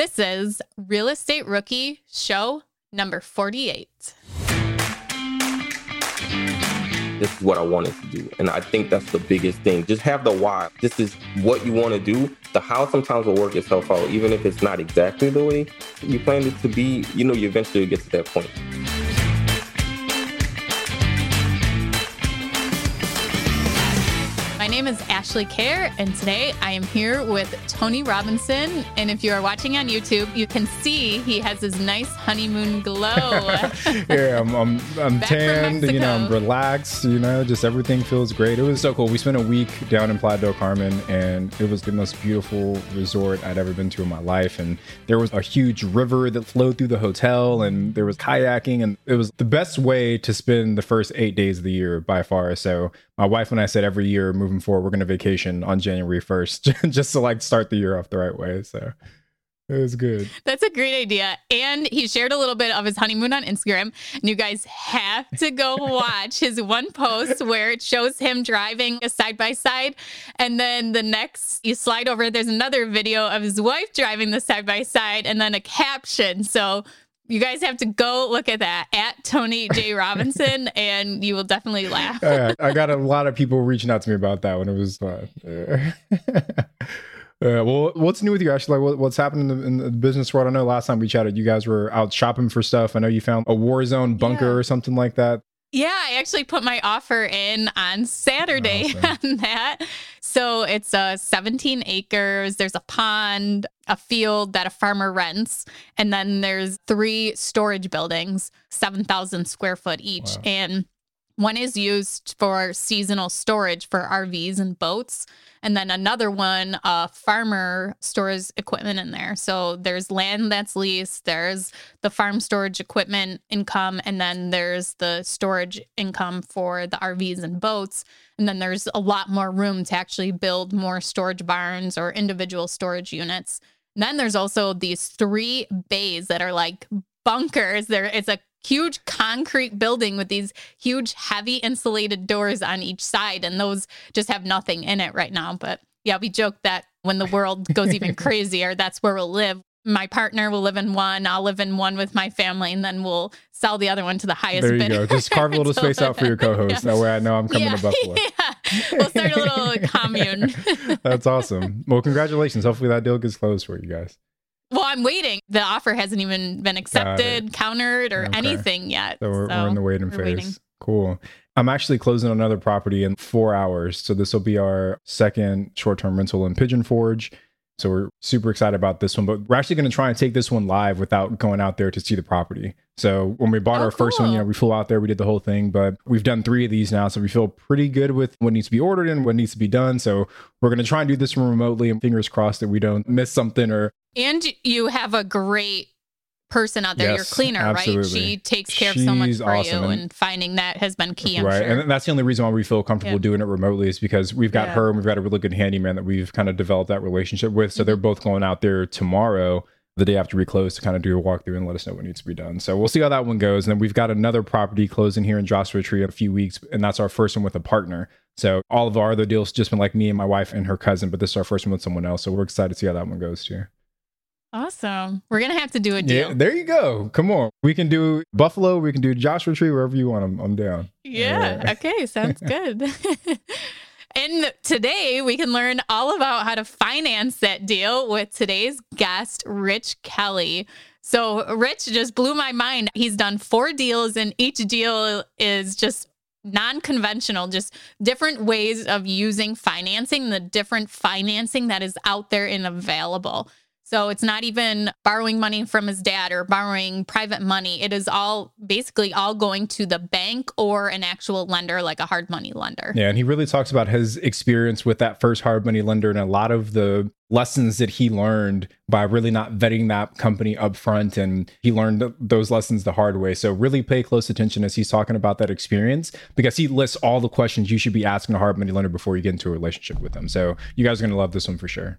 This is Real Estate Rookie Show number 48. This is what I wanted to do. And I think that's the biggest thing. Just have the why. This is what you want to do. The how sometimes will work itself out, even if it's not exactly the way you planned it to be. You know, you eventually get to that point. Name is Ashley Kehr, and today I am here with Tony Robinson. And if you are watching on YouTube, you can see he has his nice honeymoon glow. yeah, I'm, I'm, I'm tanned, you know, I'm relaxed, you know, just everything feels great. It was so cool. We spent a week down in Playa del Carmen, and it was the most beautiful resort I'd ever been to in my life. And there was a huge river that flowed through the hotel, and there was kayaking, and it was the best way to spend the first eight days of the year by far. So my wife and I said every year moving forward, we're going to vacation on January 1st just to like start the year off the right way. So it was good. That's a great idea. And he shared a little bit of his honeymoon on Instagram. And you guys have to go watch his one post where it shows him driving a side by side. And then the next, you slide over, there's another video of his wife driving the side by side and then a caption. So you guys have to go look at that at Tony J Robinson, and you will definitely laugh. I got a lot of people reaching out to me about that when it was fun. Uh, well, what's new with you, Ashley? Like, what, what's happening in the, in the, business world? I know last time we chatted, you guys were out shopping for stuff. I know you found a war zone bunker yeah. or something like that. Yeah, I actually put my offer in on Saturday awesome. on that. So it's uh, 17 acres. There's a pond, a field that a farmer rents, and then there's three storage buildings, 7,000 square foot each. Wow. And one is used for seasonal storage for RVs and boats. And then another one, a uh, farmer stores equipment in there. So there's land that's leased, there's the farm storage equipment income, and then there's the storage income for the RVs and boats. And then there's a lot more room to actually build more storage barns or individual storage units. And then there's also these three bays that are like bunkers. There it's a huge concrete building with these huge heavy insulated doors on each side and those just have nothing in it right now. But yeah we joke that when the world goes even crazier that's where we'll live. My partner will live in one i'll live in one with my family and then we'll sell the other one to the highest there you bidder. go just carve a little space out for your co-host. Yeah. that way i know i'm coming yeah. to buffalo. Yeah. We'll start a little commune. That's awesome. Well congratulations. Hopefully that deal gets closed for you guys well, I'm waiting. The offer hasn't even been accepted, countered, or okay. anything yet. So we're, so we're in the waiting phase. Waiting. Cool. I'm actually closing another property in four hours. So this will be our second short term rental in Pigeon Forge. So we're super excited about this one, but we're actually going to try and take this one live without going out there to see the property. So when we bought oh, our cool. first one, you know, we flew out there, we did the whole thing, but we've done three of these now. So we feel pretty good with what needs to be ordered and what needs to be done. So we're going to try and do this one remotely and fingers crossed that we don't miss something or. And you have a great person out there, yes, your cleaner, absolutely. right? She takes care She's of so much for awesome. you, and, and, finding that has been key. I'm right, sure. and that's the only reason why we feel comfortable yeah. doing it remotely is because we've got yeah. her and we've got a really good handyman that we've kind of developed that relationship with. So mm-hmm. they're both going out there tomorrow. The day after we close to kind of do a walkthrough and let us know what needs to be done. So we'll see how that one goes. And then we've got another property closing here in Joshua Tree in a few weeks, and that's our first one with a partner. So all of our other deals just been like me and my wife and her cousin, but this is our first one with someone else. So we're excited to see how that one goes too. Awesome. We're going to have to do a deal. Yeah, there you go. Come on. We can do Buffalo. We can do Joshua Tree, wherever you want. I'm, I'm down. Yeah. Right. Okay. Sounds good. and today we can learn all about how to finance that deal with today's guest, Rich Kelly. So, Rich just blew my mind. He's done four deals, and each deal is just non conventional, just different ways of using financing, the different financing that is out there and available. So it's not even borrowing money from his dad or borrowing private money. It is all basically all going to the bank or an actual lender, like a hard money lender. Yeah. And he really talks about his experience with that first hard money lender and a lot of the lessons that he learned by really not vetting that company up front. And he learned those lessons the hard way. So really pay close attention as he's talking about that experience because he lists all the questions you should be asking a hard money lender before you get into a relationship with them. So you guys are going to love this one for sure.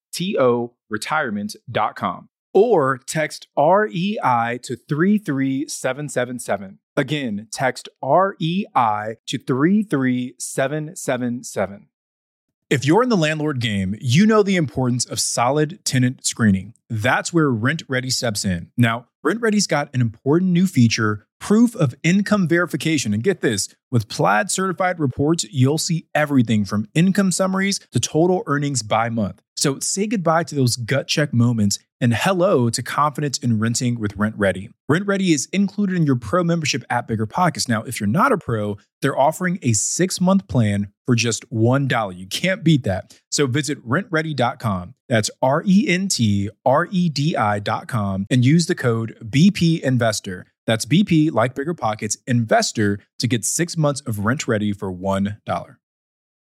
toretirement.com or text REI to 33777. Again, text REI to 33777. If you're in the landlord game, you know the importance of solid tenant screening. That's where RentRedi steps in. Now, RentRedi's got an important new feature proof of income verification. And get this with Plaid certified reports, you'll see everything from income summaries to total earnings by month. So say goodbye to those gut check moments and hello to confidence in renting with RentRedi. Rent Ready is included in your pro membership at BiggerPockets. Now, if you're not a pro, they're offering a six month plan for just $1. You can't beat that. So visit rentredi.com. That's R E N T R E D I.com and use the code BP Investor. That's BP, like BiggerPockets, Investor to get six months of RentRedi for $1.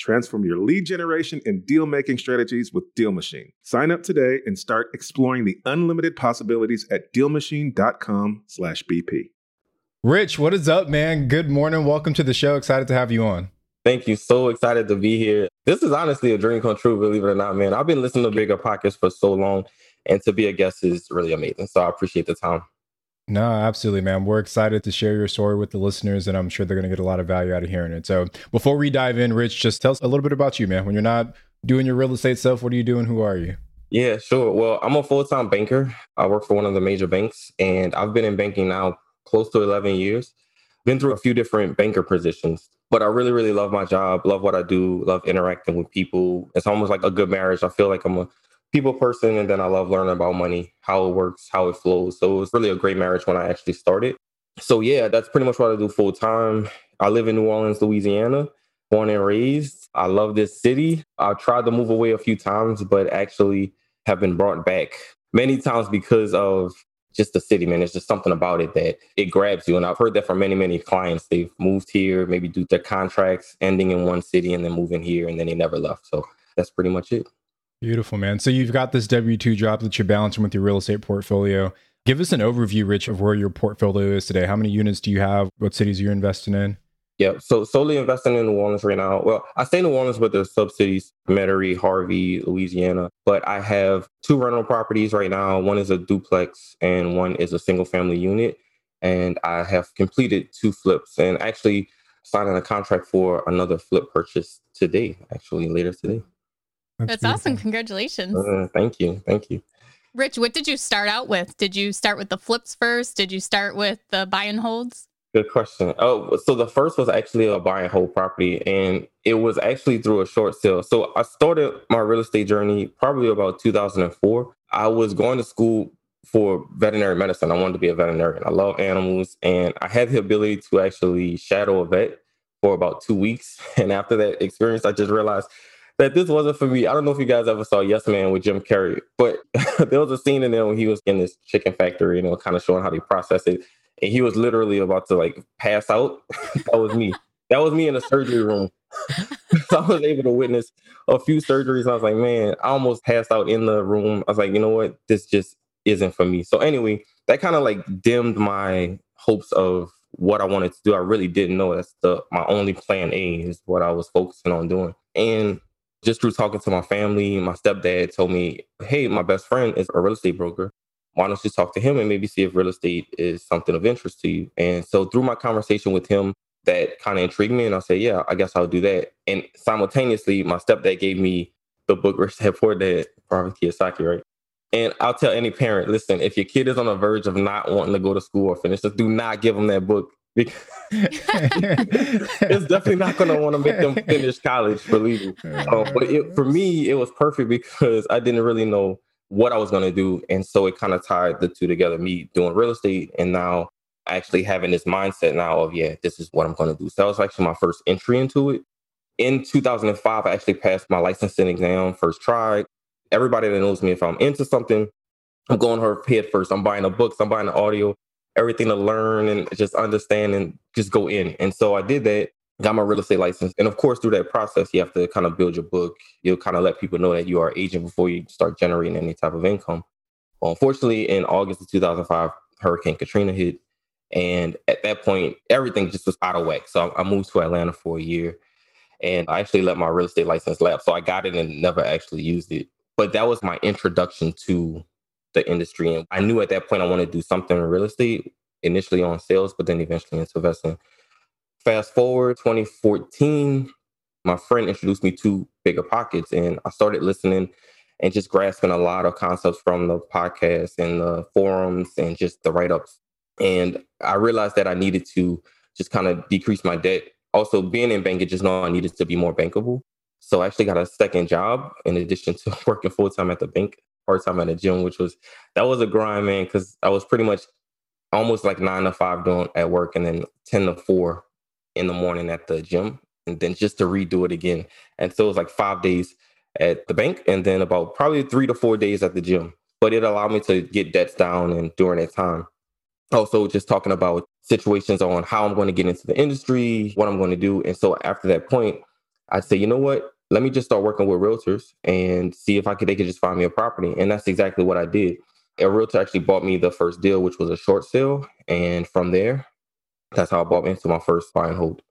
Transform your lead generation and deal making strategies with DealMachine. Sign up today and start exploring the unlimited possibilities at dealmachine.com/bp. Rich, what is up, man? Good morning. Welcome to the show. Excited to have you on. Thank you. So excited to be here. This is honestly a dream come true, believe it or not, man. I've been listening to BiggerPockets for so long, and to be a guest is really amazing. So I appreciate the time. No, absolutely, man. We're excited to share your story with the listeners, and I'm sure they're going to get a lot of value out of hearing it. So, before we dive in, Rich, just tell us a little bit about you, man. When you're not doing your real estate stuff, what are you doing? Who are you? Yeah, sure. Well, I'm a full time banker. I work for one of the major banks, and I've been in banking now close to 11 years. Been through a few different banker positions, but I really, really love my job, love what I do, love interacting with people. It's almost like a good marriage. I feel like I'm a people person and then I love learning about money, how it works, how it flows. So it was really a great marriage when I actually started. So yeah, that's pretty much what I do full time. I live in New Orleans, Louisiana, born and raised. I love this city. I tried to move away a few times, but actually have been brought back many times because of just the city, man. There's just something about it that it grabs you. And I've heard that from many, many clients. They've moved here, maybe due to contracts ending in one city and then moving here and then they never left. So that's pretty much it. Beautiful, man. So you've got this W 2 job that you're balancing with your real estate portfolio. Give us an overview, Rich, of where your portfolio is today. How many units do you have? What cities you're you investing in? Yeah, so solely investing in New Orleans right now. Well, I stay in New Orleans with the sub cities, Metairie, Harvey, Louisiana. But I have two rental properties right now. One is a duplex and one is a single family unit. And I have completed two flips and actually signing a contract for another flip purchase today, actually later today. That's, That's awesome. Congratulations. Uh, thank you. Thank you. Rich, what did you start out with? Did you start with the flips first? Did you start with the buy and holds? Good question. Oh, so the first was actually a buy and hold property, and it was actually through a short sale. So I started my real estate journey probably about 2004. I was going to school for veterinary medicine. I wanted to be a veterinarian. I love animals, and I had the ability to actually shadow a vet for about two weeks. And after that experience, I just realized that this wasn't for me. I don't know if you guys ever saw Yes Man with Jim Carrey, but there was a scene in there when he was in this chicken factory, you know, kind of showing how they process it. And he was literally about to like pass out. that was me. That was me in the surgery room so I was able to witness a few surgeries. I was like, man, I almost passed out in the room. I was like, you know what? This just isn't for me. So anyway, that kind of like dimmed my hopes of what I wanted to do. I really didn't know that's the my only plan A is what I was focusing on doing. And just through talking to my family, my stepdad told me, Hey, my best friend is a real estate broker. Why don't you talk to him and maybe see if real estate is something of interest to you? And so through my conversation with him, that kind of intrigued me. And I said, Yeah, I guess I'll do that. And simultaneously, my stepdad gave me the book Rich Dad Poor Dad, Robert Kiyosaki, right? And I'll tell any parent, listen, if your kid is on the verge of not wanting to go to school or finish, just do not give them that book. it's definitely not going to want to make them finish college, believe me. Uh, but it, for me, it was perfect because I didn't really know what I was going to do. And so it kind of tied the two together, me doing real estate and now actually having this mindset now of, yeah, this is what I'm going to do. So that was actually my first entry into it. In 2005, I actually passed my licensing exam first try everybody that knows me, if I'm into something, I'm going her head first. I'm buying the books, I'm buying the audio, everything to learn and just understand and just go in. And so I did that, got my real estate license. And of course, through that process, you have to kind of build your book. You'll kind of let people know that you are agent before you start generating any type of income. Well, unfortunately, in August of 2005, Hurricane Katrina hit. And at that point, everything just was out of whack. So I moved to Atlanta for a year and I actually let my real estate license lapse. So I got it and never actually used it. But that was my introduction to the industry. And I knew at that point I wanted to do something in real estate, initially on sales, but then eventually into investing. Fast forward 2014, my friend introduced me to BiggerPockets, and I started listening and just grasping a lot of concepts from the podcast and the forums and just the write ups. And I realized that I needed to just kind of decrease my debt. Also, being in banking, just know I needed to be more bankable. So I actually got a second job in addition to working full time at the bank, part time at the gym, which was that was a grind, man, because I was pretty much almost like nine to five doing at work and then 10 to four in the morning at the gym and then just to redo it again. And so it was like five days at the bank and then about probably three to four days at the gym. But it allowed me to get debts down and during that time. Also, just talking about situations on how I'm going to get into the industry, what I'm going to do. And so after that point, I'd say, you know what? Let me just start working with realtors and see if I could they could just find me a property. And that's exactly what I did. A realtor actually bought me the first deal, which was a short sale. And from there, that's how I bought into my first buy and hold.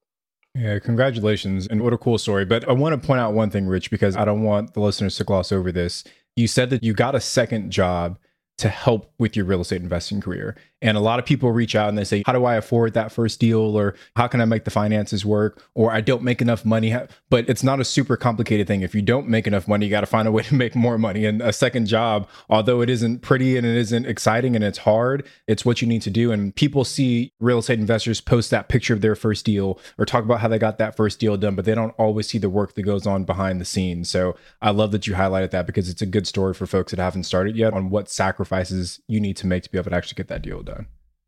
Yeah, congratulations. And what a cool story. But I want to point out one thing, Rich, because I don't want the listeners to gloss over this. You said that you got a second job to help with your real estate investing career. And a lot of people reach out and they say, How do I afford that first deal? Or how can I make the finances work? Or I don't make enough money. But it's not a super complicated thing. If you don't make enough money, you got to find a way to make more money. And a second job, although it isn't pretty and it isn't exciting and it's hard, it's what you need to do. And people see real estate investors post that picture of their first deal or talk about how they got that first deal done, but they don't always see the work that goes on behind the scenes. So I love that you highlighted that because it's a good story for folks that haven't started yet on what sacrifices you need to make to be able to actually get that deal done.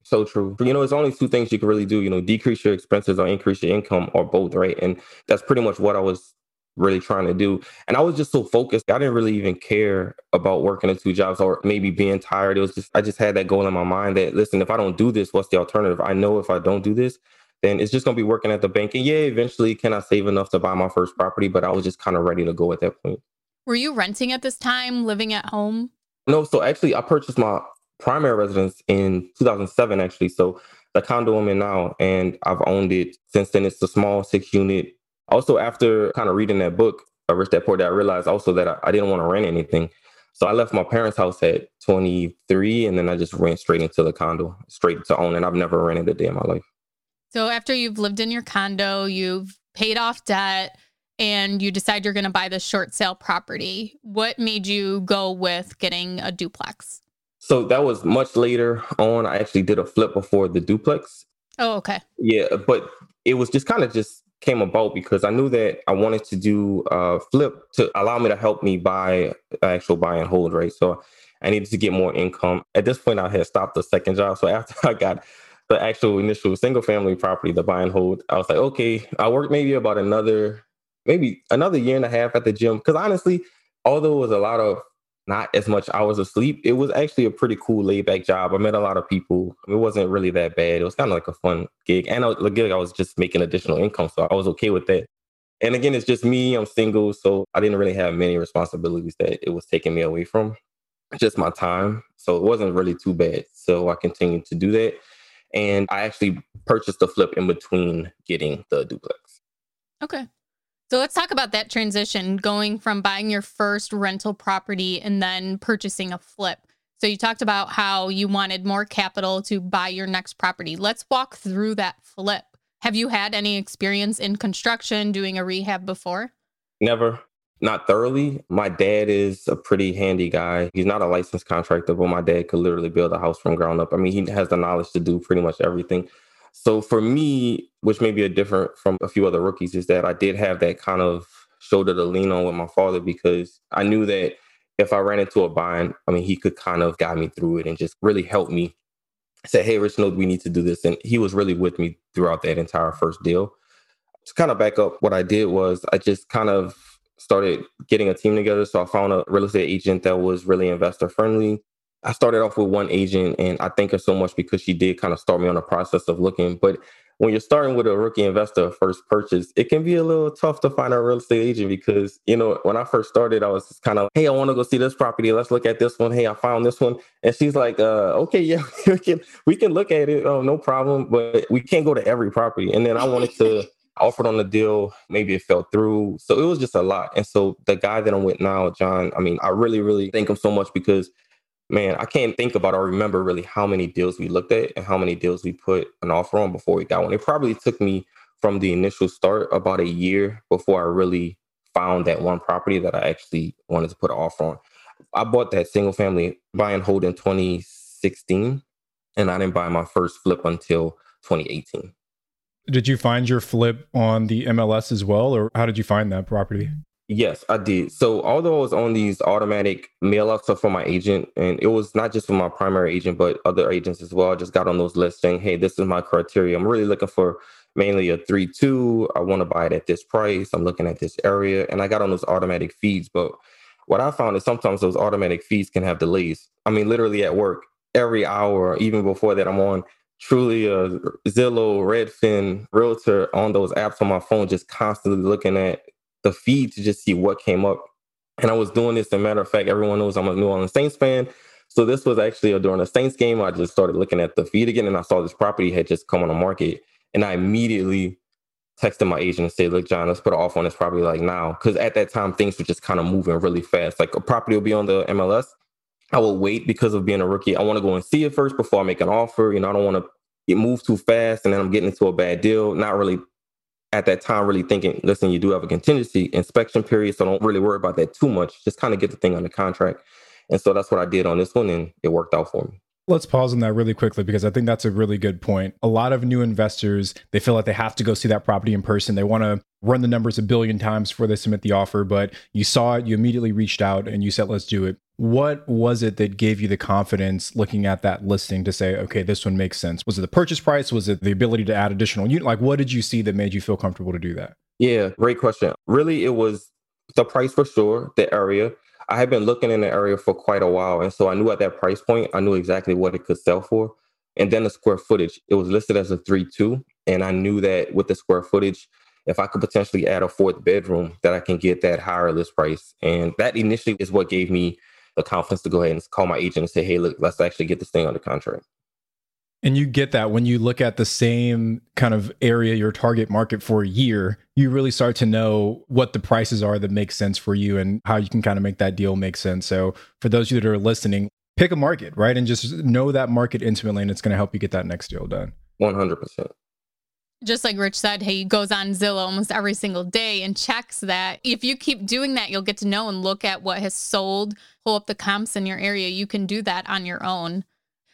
So true. You know, it's only two things you can really do, you know, decrease your expenses or increase your income or both, right? And that's pretty much what I was really trying to do. And I was just so focused. I didn't really even care about working in two jobs or maybe being tired. It was just, I just had that goal in my mind that, listen, if I don't do this, what's the alternative? I know if I don't do this, then it's just going to be working at the bank. And yeah, eventually, can I save enough to buy my first property? But I was just kind of ready to go at that point. Were you renting at this time, living at home? No, so actually, I purchased my primary residence in 2007, actually. So the condo I'm in now, and I've owned it since then. It's a small six unit. Also, after kind of reading that book, a Rich Dad Poor Dad, I realized also that I, I didn't want to rent anything. So I left my parents' house at 23, and then I just went straight into the condo, straight to own. And I've never rented a day in my life. So after you've lived in your condo, you've paid off debt, and you decide you're going to buy this short sale property. What made you go with getting a duplex? So that was much later on. I actually did a flip before the duplex. Oh, okay. Yeah, but it was just kind of just came about because I knew that I wanted to do a flip to allow me to help me buy actual buy and hold, right? So I needed to get more income. At this point, I had stopped the second job. So after I got the actual initial single family property, the buy and hold, I was like, okay, I worked maybe about another, maybe another year and a half at the gym. Cause honestly, although it was a lot of not as much hours of sleep. It was actually a pretty cool laid back job. I met a lot of people. It wasn't really that bad. It was kind of like a fun gig. And the gig, I was just making additional income. So I was okay with that. And again, it's just me. I'm single, so I didn't really have many responsibilities that it was taking me away from. Just my time. So it wasn't really too bad. So I continued to do that. And I actually purchased the flip in between getting the duplex. Okay. So let's talk about that transition going from buying your first rental property and then purchasing a flip. So you talked about how you wanted more capital to buy your next property. Let's walk through that flip. Have you had any experience in construction doing a rehab before? Never. Not thoroughly. My dad is a pretty handy guy. He's not a licensed contractor, but my dad could literally build a house from ground up. I mean, he has the knowledge to do pretty much everything. So for me, which may be a different from a few other rookies, is that I did have that kind of shoulder to lean on with my father because I knew that if I ran into a bind, I mean, he could kind of guide me through it and just really help me. Say, hey, Rich, no, we need to do this. And he was really with me throughout that entire first deal. To kind of back up, what I did was I just kind of started getting a team together. So I found a real estate agent that was really investor friendly. I started off with one agent and I thank her so much because she did kind of start me on the process of looking. But when you're starting with a rookie investor first purchase, it can be a little tough to find a real estate agent because, you know, when I first started, I was kind of, hey, I want to go see this property. Let's look at this one. Hey, I found this one. And she's like, uh, okay, yeah, we can, we can look at it. Oh, no problem. But we can't go to every property. And then I wanted to offered on the deal. Maybe it fell through. So it was just a lot. And so the guy that I'm with now, John, I mean, I really, really thank him so much because, man, I can't think about or remember really how many deals we looked at and how many deals we put an offer on before we got one. It probably took me from the initial start about a year before I really found that one property that I actually wanted to put an offer on. I bought that single family buy and hold in 2016, and I didn't buy my first flip until 2018. Did you find your flip on the MLS as well, or how did you find that property? Yes, I did. So although I was on these automatic mail outs for my agent, and it was not just for my primary agent, but other agents as well. I just got on those lists saying, hey, this is my criteria. I'm really looking for mainly a 3-2. I want to buy it at this price. I'm looking at this area. And I got on those automatic feeds. But what I found is sometimes those automatic feeds can have delays. I mean, literally at work, every hour, even before that, I'm on truly a Zillow, Redfin, Realtor on those apps on my phone, just constantly looking at the feed to just see what came up. And I was doing this. As a matter of fact, everyone knows I'm a New Orleans Saints fan. So this was actually uh, during a Saints game. I just started looking at the feed again and I saw this property had just come on the market. And I immediately texted my agent and said, look, John, let's put an offer on this property like now. Cause at that time, things were just kind of moving really fast. Like a property will be on the MLS I will wait because of being a rookie. I want to go and see it first before I make an offer. You know, I don't want to move too fast and then I'm getting into a bad deal. Not really at that time, really thinking, listen, you do have a contingency inspection period, so don't really worry about that too much. Just kind of get the thing under contract. And so that's what I did on this one, and it worked out for me. Let's pause on that really quickly because I think that's a really good point. A lot of new investors, they feel like they have to go see that property in person. They want to run the numbers a billion times before they submit the offer, but you saw it, you immediately reached out and you said, let's do it. What was it that gave you the confidence looking at that listing to say, okay, this one makes sense? Was it the purchase price? Was it the ability to add additional unit? Like, what did you see that made you feel comfortable to do that? Yeah, great question. Really, it was the price for sure, the area. I had been looking in the area for quite a while. And so I knew at that price point, I knew exactly what it could sell for. And then the square footage, it was listed as a 3 2. And I knew that with the square footage, if I could potentially add a fourth bedroom, that I can get that higher list price. And that initially is what gave me the confidence to go ahead and call my agent and say, hey, look, let's actually get this thing under contract. And you get that when you look at the same kind of area, your target market for a year, you really start to know what the prices are that make sense for you and how you can kind of make that deal make sense. So, for those of you that are listening, pick a market, right? And just know that market intimately, and it's going to help you get that next deal done. 100% just like Rich said, he goes on Zillow almost every single day and checks that. If you keep doing that, you'll get to know and look at what has sold, pull up the comps in your area. You can do that on your own.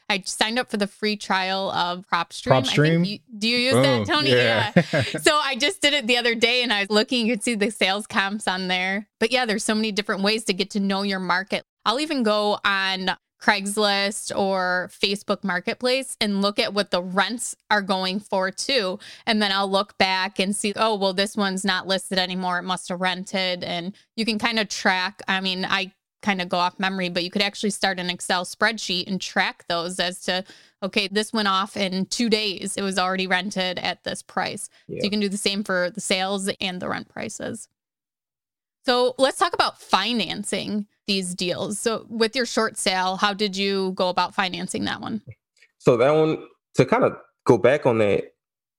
I signed up for the free trial of PropStream. PropStream? You, do you use oh, that, Tony? Yeah. yeah. so I just did it the other day and I was looking, you could see the sales comps on there. But yeah, there's so many different ways to get to know your market. I'll even go on Craigslist or Facebook Marketplace and look at what the rents are going for too. And then I'll look back and see, oh, well, this one's not listed anymore. It must have rented. And you can kind of track. I mean, I kind of go off memory, but you could actually start an Excel spreadsheet and track those as to, okay, this went off in two days. It was already rented at this price. Yeah. So you can do the same for the sales and the rent prices. So let's talk about financing these deals. So with your short sale, how did you go about financing that one? So that one, to kind of go back on that,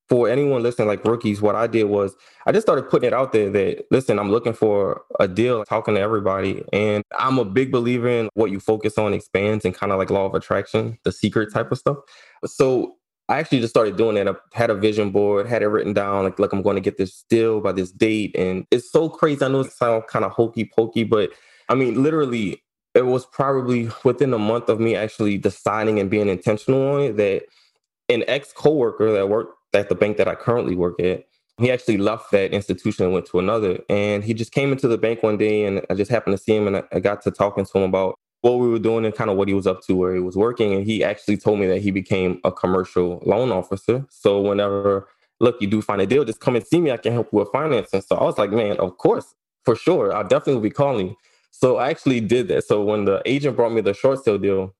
for anyone listening, like rookies, what I did was I just started putting it out there that, listen, I'm looking for a deal, talking to everybody. And I'm a big believer in what you focus on expands and kind of like law of attraction, the secret mm-hmm. type of stuff. So I actually just started doing that. I had a vision board, had it written down, like, look, I'm going to get this deal by this date. And it's so crazy. I know it sounds kind of hokey pokey, but I mean, literally, it was probably within a month of me actually deciding and being intentional on it that an ex coworker that worked at the bank that I currently work at, he actually left that institution and went to another. And he just came into the bank one day and I just happened to see him and I got to talking to him about what we were doing and kind of what he was up to where he was working. And he actually told me that he became a commercial loan officer. So whenever, look, you do find a deal, just come and see me. I can help you with financing. So I was like, man, of course, for sure. I definitely will be calling. So I actually did that. So when the agent brought me the short sale deal,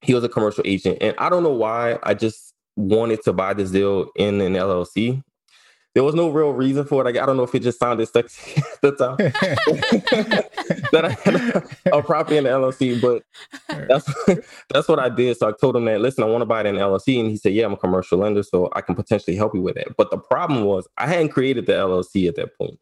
he was a commercial agent. And I don't know why I just wanted to buy this deal in an LLC. There was no real reason for it. I don't know if it just sounded sexy at the time that I had a, a property in the LLC, but that's that's what I did. So I told him that, listen, I want to buy it in LLC, and he said, yeah, I'm a commercial lender, so I can potentially help you with that. But the problem was I hadn't created the LLC at that point.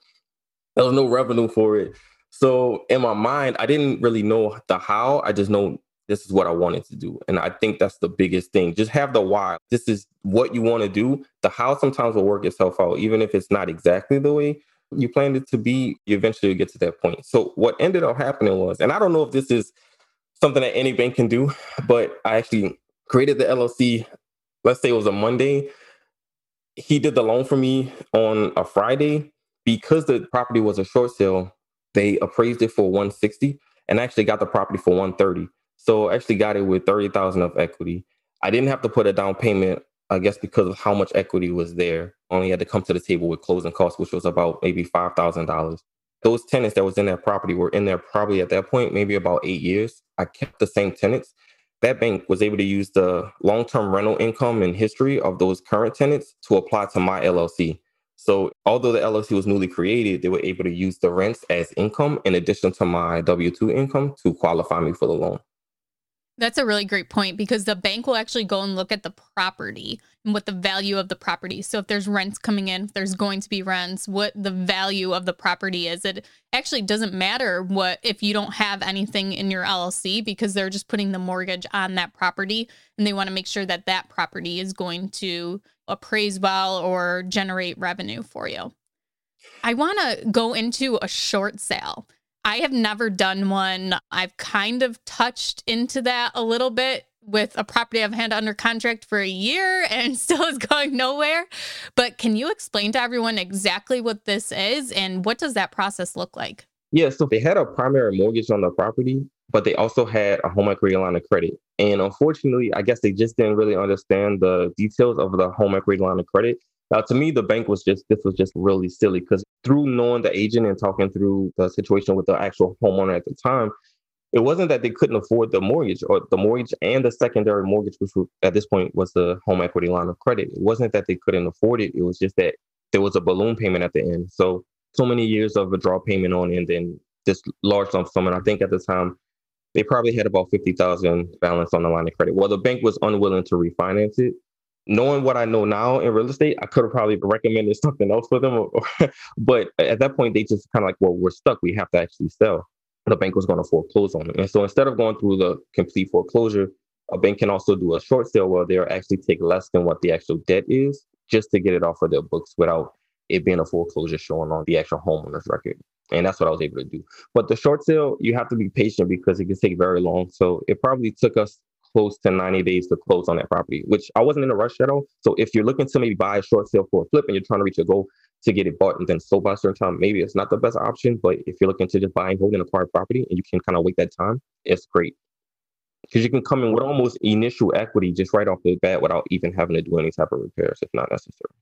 There was no revenue for it. So in my mind, I didn't really know the how. I just know this is what I wanted to do. And I think that's the biggest thing. Just have the why. This is what you want to do. The how sometimes will work itself out, even if it's not exactly the way you planned it to be, you eventually get to that point. So what ended up happening was, and I don't know if this is something that any bank can do, but I actually created the LLC. Let's say it was a Monday. He did the loan for me on a Friday because the property was a short sale. They appraised it for 160 and actually got the property for 130. So actually got it with 30,000 of equity. I didn't have to put a down payment, I guess because of how much equity was there. Only had to come to the table with closing costs, which was about maybe $5,000. Those tenants that was in that property were in there probably at that point, maybe about eight years. I kept the same tenants. That bank was able to use the long-term rental income and history of those current tenants to apply to my LLC. So although the LLC was newly created, they were able to use the rents as income in addition to my W-2 income to qualify me for the loan. That's a really great point because the bank will actually go and look at the property and what the value of the property. So if there's rents coming in, if there's going to be rents, what the value of the property is. It actually doesn't matter what if you don't have anything in your LLC because they're just putting the mortgage on that property and they want to make sure that that property is going to appraise well or generate revenue for you. I want to go into a short sale I have never done one. I've kind of touched into that a little bit with a property I've had under contract for a year and still is going nowhere. But can you explain to everyone exactly what this is and what does that process look like? Yeah, so they had a primary mortgage on the property, but they also had a home equity line of credit. And unfortunately, I guess they just didn't really understand the details of the home equity line of credit. Now, to me, the bank was just this was just really silly because through knowing the agent and talking through the situation with the actual homeowner at the time, it wasn't that they couldn't afford the mortgage or the mortgage and the secondary mortgage, which at this point was the home equity line of credit. It wasn't that they couldn't afford it. It was just that there was a balloon payment at the end. So, so many years of a draw payment on and then this large lump sum. And I think at the time, they probably had about 50,000 balance on the line of credit. Well, the bank was unwilling to refinance it knowing what I know now in real estate, I could have probably recommended something else for them. but at that point, they just kind of like, well, we're stuck. We have to actually sell. The bank was going to foreclose on it. And so instead of going through the complete foreclosure, a bank can also do a short sale where they'll actually take less than what the actual debt is just to get it off of their books without it being a foreclosure showing on the actual homeowner's record. And that's what I was able to do. But the short sale, you have to be patient because it can take very long. So it probably took us close to 90 days to close on that property, which I wasn't in a rush at all. So if you're looking to maybe buy a short sale for a flip and you're trying to reach a goal to get it bought and then sold by a certain time, maybe it's not the best option. But if you're looking to just buy and hold and acquire property and you can kind of wait that time, it's great. Because you can come in with almost initial equity just right off the bat without even having to do any type of repairs if not necessary.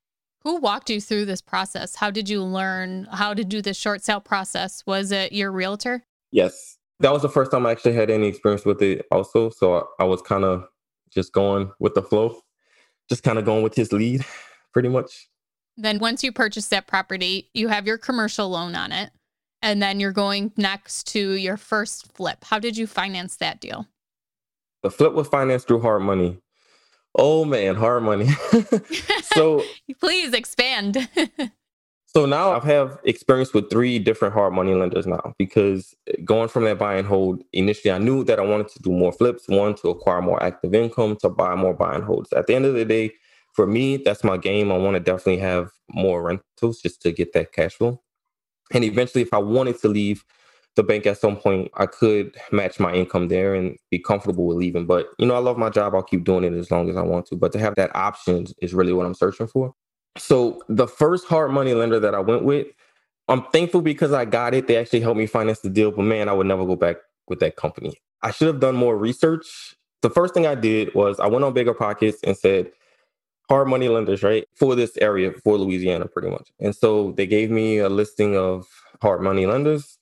Who walked you through this process? How did you learn how to do the short sale process? Was it your realtor? Yes That was the first time I actually had any experience with it also. So I, I was kind of just going with the flow, just kind of going with his lead pretty much. Then once you purchase that property, you have your commercial loan on it. And then you're going next to your first flip. How did you finance that deal? The flip was financed through hard money. Oh man, hard money. so please expand. so now I have experience with three different hard money lenders now because going from that buy and hold, initially I knew that I wanted to do more flips, one to acquire more active income, to buy more buy and holds. At the end of the day, for me, that's my game. I want to definitely have more rentals just to get that cash flow. And eventually, if I wanted to leave the bank at some point, I could match my income there and be comfortable with leaving. But, you know, I love my job. I'll keep doing it as long as I want to. But to have that option is really what I'm searching for. So the first hard money lender that I went with, I'm thankful because I got it. They actually helped me finance the deal. But man, I would never go back with that company. I should have done more research. The first thing I did was I went on BiggerPockets and said, hard money lenders, right? For this area, for Louisiana, pretty much. And so they gave me a listing of hard money lenders.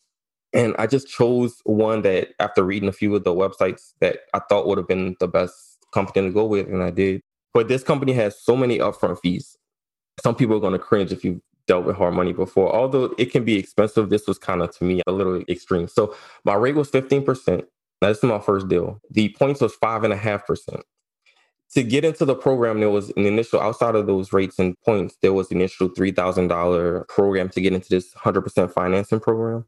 And I just chose one that, after reading a few of the websites, that I thought would have been the best company to go with. And I did. But this company has so many upfront fees. Some people are going to cringe if you've dealt with hard money before. Although it can be expensive, this was kind of, to me, a little extreme. So my rate was 15%. That's my first deal. The points was 5.5% to get into the program, there was an initial outside of those rates and points, there was an initial three thousand dollar program to get into this hundred percent financing program.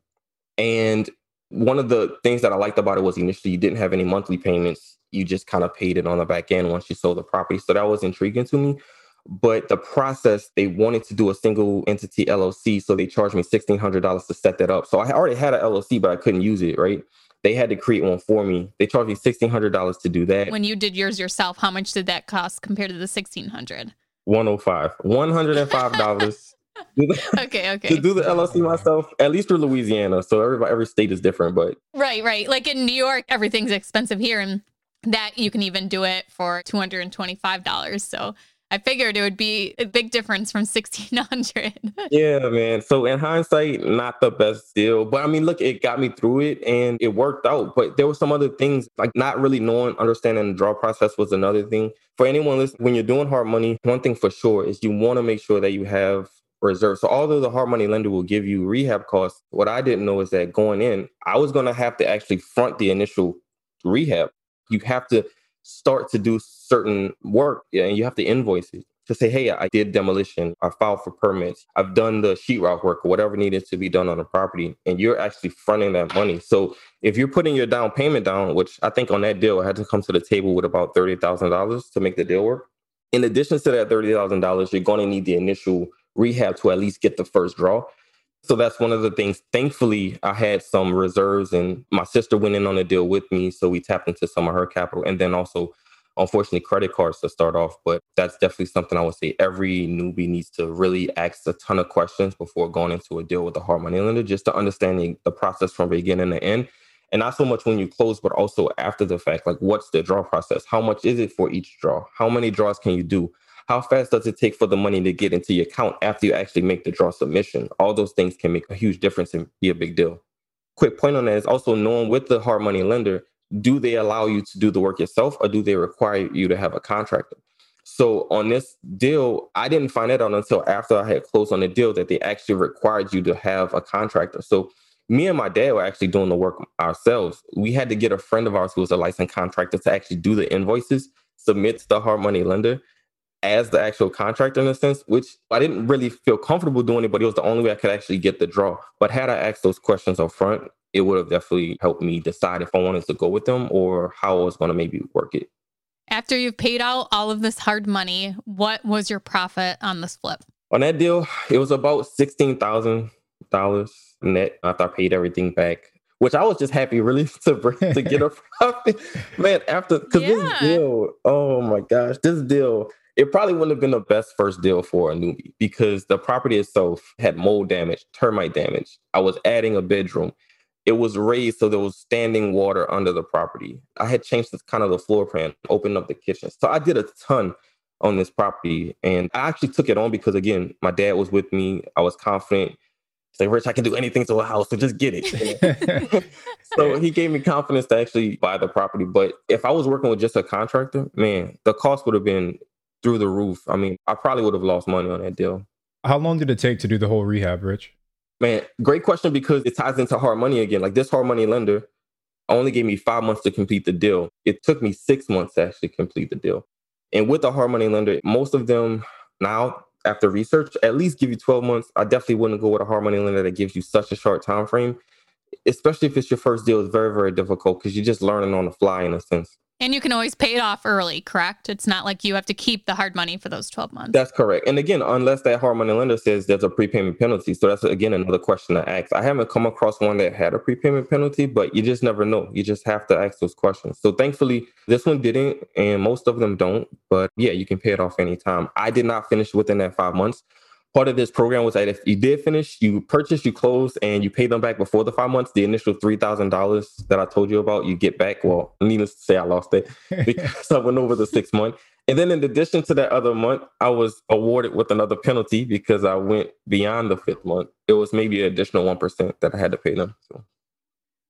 And one of the things that I liked about it was initially you didn't have any monthly payments. You just kind of paid it on the back end once you sold the property. So that was intriguing to me. But the process, they wanted to do a single entity LLC. So they charged me $1,600 to set that up. So I already had an LLC, but I couldn't use it, right? They had to create one for me. They charged me $1,600 to do that. When you did yours yourself, how much did that cost compared to the 1600 105 $105 do the, okay, okay. To do the LLC myself, at least through Louisiana. So every every state is different, but right, right. Like in New York, everything's expensive here, and that you can even do it for two hundred and twenty five dollars. So I figured it would be a big difference from sixteen hundred. yeah, man. So in hindsight, not the best deal, but I mean, look, it got me through it and it worked out. But there were some other things like not really knowing, understanding the draw process was another thing. For anyone listening, when you're doing hard money, one thing for sure is you want to make sure that you have reserves. So although the hard money lender will give you rehab costs, what I didn't know is that going in, I was going to have to actually front the initial rehab. You have to start to do certain work and you have to invoice it to say, hey, I did demolition, I filed for permits, I've done the sheetrock work, whatever needed to be done on the property, and you're actually fronting that money. So if you're putting your down payment down, which I think on that deal, I had to come to the table with about $30,000 to make the deal work. In addition to that $30,000, you're going to need the initial rehab to at least get the first draw. So that's one of the things. Thankfully, I had some reserves, and my sister went in on a deal with me. So we tapped into some of her capital. And then also, unfortunately, credit cards to start off. But that's definitely something I would say every newbie needs to really ask a ton of questions before going into a deal with a hard money lender, just to understand the process from beginning to end. And not so much when you close, but also after the fact. Like, what's the draw process? How much is it for each draw? How many draws can you do? How fast does it take for the money to get into your account after you actually make the draw submission? All those things can make a huge difference and be a big deal. Quick point on that is also knowing with the hard money lender, do they allow you to do the work yourself or do they require you to have a contractor? So on this deal, I didn't find that out until after I had closed on the deal that they actually required you to have a contractor. So me and my dad were actually doing the work ourselves. We had to get a friend of ours who was a licensed contractor to actually do the invoices, submit to the hard money lender as the actual contractor in a sense, which I didn't really feel comfortable doing it, but it was the only way I could actually get the draw. But had I asked those questions up front, it would have definitely helped me decide if I wanted to go with them or how I was going to maybe work it. After you've paid out all of this hard money, what was your profit on this flip? On that deal, it was about $16,000 net after I paid everything back which I was just happy really to bring, to get a profit. Man, after because yeah. this deal, oh my gosh, this deal it probably wouldn't have been the best first deal for a newbie because the property itself had mold damage, termite damage. I was adding a bedroom. It was raised so there was standing water under the property. I had changed the kind of the floor plan, opened up the kitchen. So I did a ton on this property and I actually took it on because again, my dad was with me. I was confident. Say, Rich, I can do anything to a house, so just get it. so he gave me confidence to actually buy the property. But if I was working with just a contractor, man, the cost would have been through the roof. I mean, I probably would have lost money on that deal. How long did it take to do the whole rehab, Rich? Man, great question because it ties into hard money again. Like this hard money lender only gave me five months to complete the deal. It took me six months to actually complete the deal. And with the hard money lender, most of them now after research, at least give you 12 months. I definitely wouldn't go with a hard money lender that gives you such a short time frame, especially if it's your first deal. It's very, very difficult because you're just learning on the fly in a sense. And you can always pay it off early, correct? It's not like you have to keep the hard money for those 12 months. That's correct. And again, unless that hard money lender says there's a prepayment penalty. So that's again another question to ask. I haven't come across one that had a prepayment penalty, but you just never know. You just have to ask those questions. So thankfully, this one didn't, and most of them don't. But yeah, you can pay it off anytime. I did not finish within that five months part of this program was that if you did finish, you purchase, you close, and you pay them back before the five months, the initial three thousand dollars that I told you about, you get back. Well, needless to say, I lost it because I went over the six month. And then in addition to that other month, I was awarded with another penalty because I went beyond the fifth month. It was maybe an additional one percent that I had to pay them. So.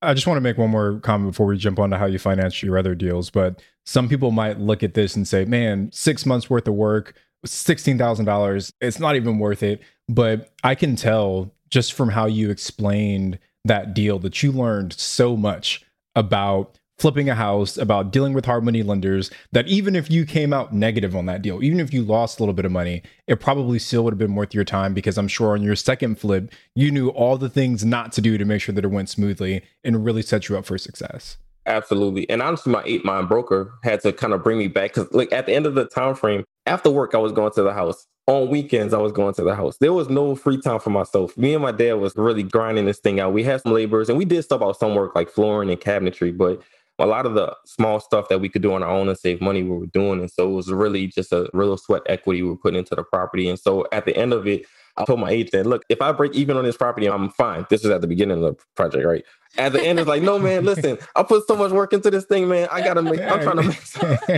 I just want to make one more comment before we jump on to how you finance your other deals. But some people might look at this and say, man, six months worth of work, $16,000. It's not even worth it. But I can tell just from how you explained that deal that you learned so much about flipping a house, about dealing with hard money lenders, that even if you came out negative on that deal, even if you lost a little bit of money, it probably still would have been worth your time because I'm sure on your second flip, you knew all the things not to do to make sure that it went smoothly and really set you up for success. Absolutely. And honestly, my eight mind broker had to kind of bring me back because like at the end of the time frame, after work, I was going to the house. On weekends, I was going to the house. There was no free time for myself. Me and my dad was really grinding this thing out. We had some laborers and we did stuff about some work like flooring and cabinetry, but a lot of the small stuff that we could do on our own and save money we were doing. And so it was really just a real sweat equity we were putting into the property. And so at the end of it, I told my agent, look, if I break even on this property, I'm fine. This is at the beginning of the project, right? At the end, it's like, no, man, listen, I put so much work into this thing, man. I gotta make, I'm trying to make some,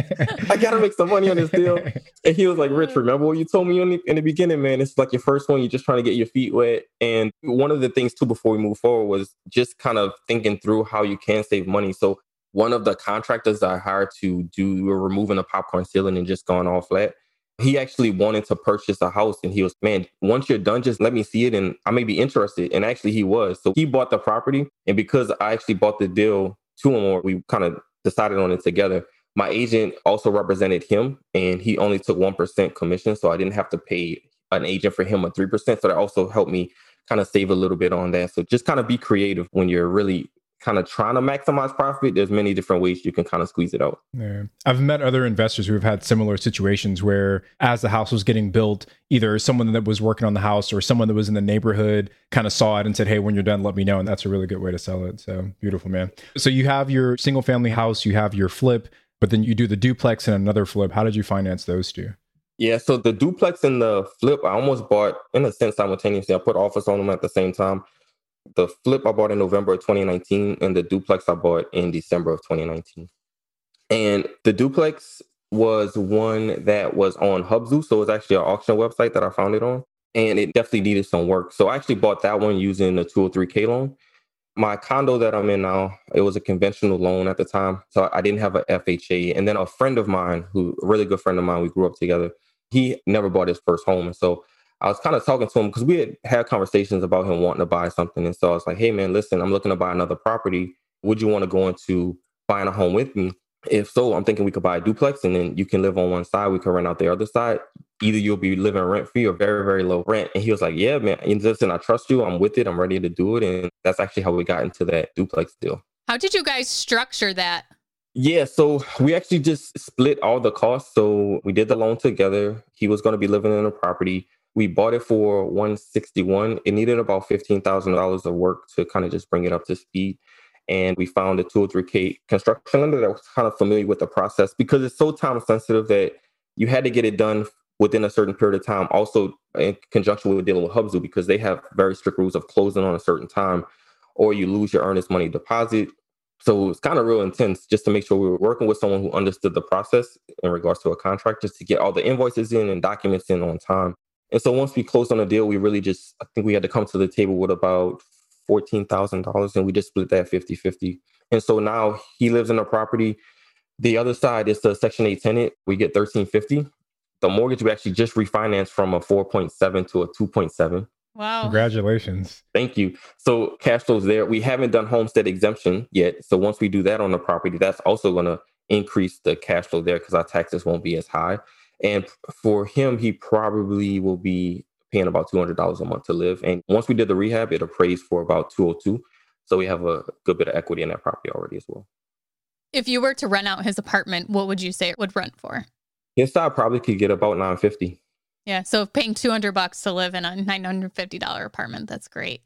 I gotta make some money on this deal. And he was like, Rich, remember what you told me in the, in the beginning, man? It's like your first one, you're just trying to get your feet wet. And one of the things too, before we move forward was just kind of thinking through how you can save money. So one of the contractors I hired to do, we were removing a popcorn ceiling and just going all flat he actually wanted to purchase a house and he was, man, once you're done, just let me see it and I may be interested. And actually he was. So he bought the property. And because I actually bought the deal to him or we kind of decided on it together, my agent also represented him and he only took 1% commission. So I didn't have to pay an agent for him a 3%. So that also helped me kind of save a little bit on that. So just kind of be creative when you're really kind of trying to maximize profit, there's many different ways you can kind of squeeze it out. Yeah. I've met other investors who have had similar situations where as the house was getting built, either someone that was working on the house or someone that was in the neighborhood kind of saw it and said, Hey, when you're done, let me know. And that's a really good way to sell it. So beautiful, man. So you have your single family house, you have your flip, but then you do the duplex and another flip. How did you finance those two? Yeah, so the duplex and the flip, I almost bought in a sense simultaneously. I put offers on them at the same time the flip I bought in November of 2019 and the duplex I bought in December of 2019. And the duplex was one that was on Hubzu. So it's actually an auction website that I found it on. And it definitely needed some work. So I actually bought that one using the 203K loan. My condo that I'm in now, it was a conventional loan at the time. So I didn't have a FHA. And then a friend of mine, who a really good friend of mine, we grew up together, he never bought his first home. And so I was kind of talking to him because we had had conversations about him wanting to buy something. And so I was like, hey, man, listen, I'm looking to buy another property. Would you want to go into buying a home with me? If so, I'm thinking we could buy a duplex and then you can live on one side. We can rent out the other side. Either you'll be living rent free or very, very low rent. And he was like, yeah, man, and listen, I trust you. I'm with it. I'm ready to do it. And that's actually how we got into that duplex deal. How did you guys structure that? Yeah, so we actually just split all the costs. So we did the loan together. He was going to be living in a property. We bought it for 161. It needed about $15,000 of work to kind of just bring it up to speed. And we found a 203K construction lender that was kind of familiar with the process because it's so time sensitive that you had to get it done within a certain period of time. Also, in conjunction with dealing with Hubzu because they have very strict rules of closing on a certain time or you lose your earnest money deposit. So it's kind of real intense just to make sure we were working with someone who understood the process in regards to a contract, just to get all the invoices in and documents in on time. And so once we closed on the deal, we really just, I think we had to come to the table with about $14,000 and we just split that 50 50. And so now he lives in a property. The other side is the Section 8 tenant. We get 1350. The mortgage we actually just refinanced from a 4.7 to a 2.7. Wow. Congratulations. Thank you. So cash flows there. We haven't done homestead exemption yet. So once we do that on the property, that's also going to increase the cash flow there because our taxes won't be as high. And for him, he probably will be paying about $200 a month to live. And once we did the rehab, it appraised for about 202. So we have a good bit of equity in that property already as well. If you were to rent out his apartment, what would you say it would rent for? His side probably could get about 950. Yeah. So paying 200 bucks to live in a $950 apartment, that's great.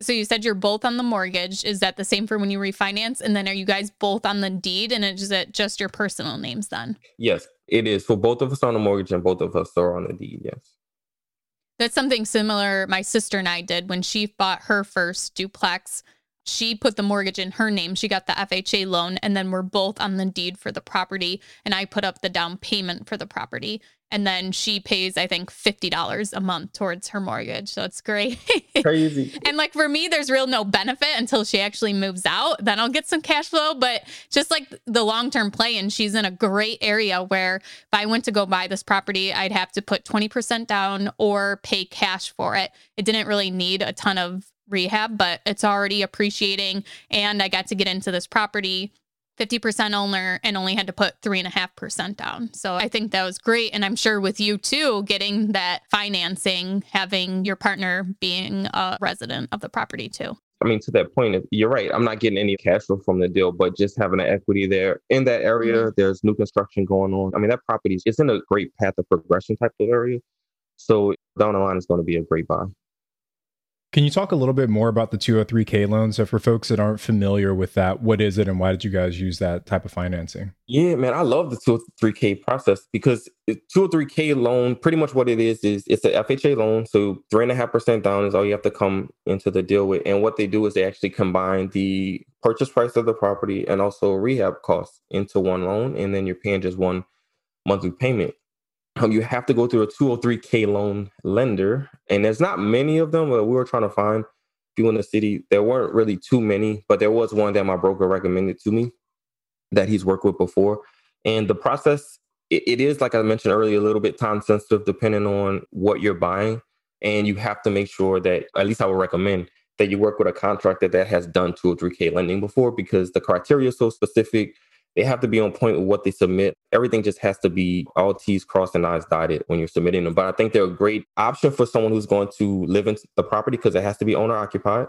So you said you're both on the mortgage. Is that the same for when you refinance? And then are you guys both on the deed? And is it just your personal names then? Yes, it is. For both of us on the mortgage and both of us are on the deed. Yes. That's something similar my sister and I did when she bought her first duplex. She put the mortgage in her name. She got the FHA loan, and then we're both on the deed for the property. And I put up the down payment for the property. And then she pays i think $50 a month towards her mortgage. So it's great. Crazy. And like for me there's real no benefit until she actually moves out. Then i'll get some cash flow but just like the long-term play and she's in a great area where if i went to go buy this property i'd have to put 20% down or pay cash for it. It didn't really need a ton of rehab but it's already appreciating and i got to get into this property 50% owner and only had to put 3.5% down. So I think that was great. And I'm sure with you too, getting that financing, having your partner being a resident of the property too. I mean, to that point, you're right. I'm not getting any cash flow from the deal, but just having the equity there in that area, mm-hmm. there's new construction going on. I mean, that property is in a great path of progression type of area. So down the line, it's going to be a great buy. Can you talk a little bit more about the 203K loan? So, for folks that aren't familiar with that, what is it and why did you guys use that type of financing? Yeah, man, I love the 203K process because 203K loan, pretty much what it is, is it's an FHA loan. So, 3.5% down is all you have to come into the deal with. And what they do is they actually combine the purchase price of the property and also rehab costs into one loan. And then you're paying just one monthly payment Um, you have to go through a 203k loan lender, and there's not many of them. But we were trying to find a few in the city. There weren't really too many, but there was one that my broker recommended to me that he's worked with before. And the process, it, it is like I mentioned earlier, a little bit time sensitive depending on what you're buying, and you have to make sure that at least I would recommend that you work with a contractor that has done 203k lending before because the criteria is so specific they have to be on point with what they submit. Everything just has to be all T's crossed and I's dotted when you're submitting them. But I think they're a great option for someone who's going to live in the property because it has to be owner occupied.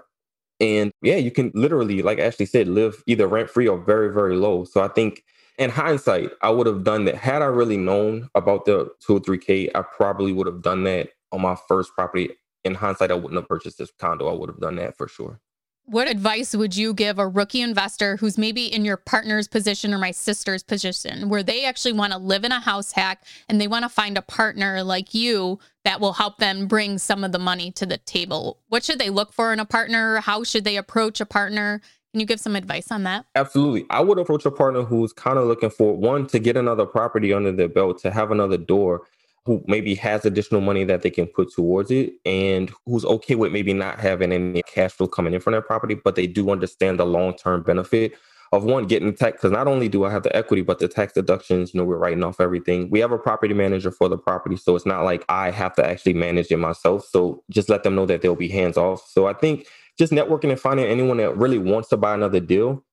And yeah, you can literally, like Ashley said, live either rent free or very, very low. So I think in hindsight, I would have done that. Had I really known about the 203K, I probably would have done that on my first property. In hindsight, I wouldn't have purchased this condo. I would have done that for sure. What advice would you give a rookie investor who's maybe in your partner's position or my sister's position, where they actually want to live in a house hack and they want to find a partner like you that will help them bring some of the money to the table? What should they look for in a partner? How should they approach a partner? Can you give some advice on that? Absolutely. I would approach a partner who's kind of looking for one to get another property under their belt, to have another door who maybe has additional money that they can put towards it and who's okay with maybe not having any cash flow coming in from their property, but they do understand the long term benefit of one getting tax because not only do I have the equity, but the tax deductions, you know, we're writing off everything. We have a property manager for the property. So it's not like I have to actually manage it myself. So just let them know that they'll be hands off. So I think just networking and finding anyone that really wants to buy another deal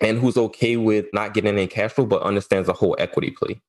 and who's okay with not getting any cash flow, but understands the whole equity play.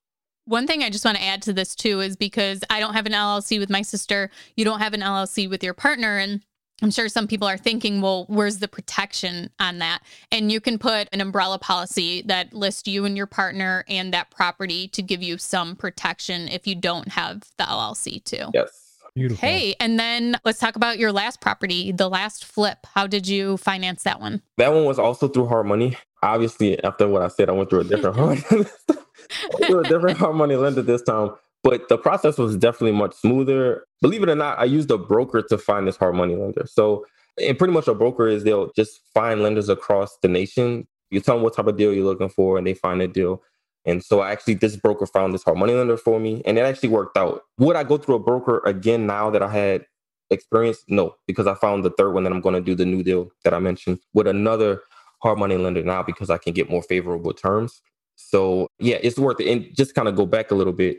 One thing I just want to add to this too is because I don't have an LLC with my sister, you don't have an LLC with your partner. And I'm sure some people are thinking, well, where's the protection on that? And you can put an umbrella policy that lists you and your partner and that property to give you some protection if you don't have the LLC too. Yes. Beautiful. Hey, and then let's talk about your last property, the last flip. How did you finance that one? That one was also through hard money. Obviously, after what I said, I went through a different hard to a different hard money lender this time. But the process was definitely much smoother. Believe it or not, I used a broker to find this hard money lender. So, and pretty much a broker is they'll just find lenders across the nation. You tell them what type of deal you're looking for, and they find a deal. And so I actually this broker found this hard money lender for me and it actually worked out. Would I go through a broker again now that I had experience? No, because I found the third one that I'm going to do the new deal that I mentioned with another hard money lender now because I can get more favorable terms. So yeah, it's worth it. And just kind of go back a little bit.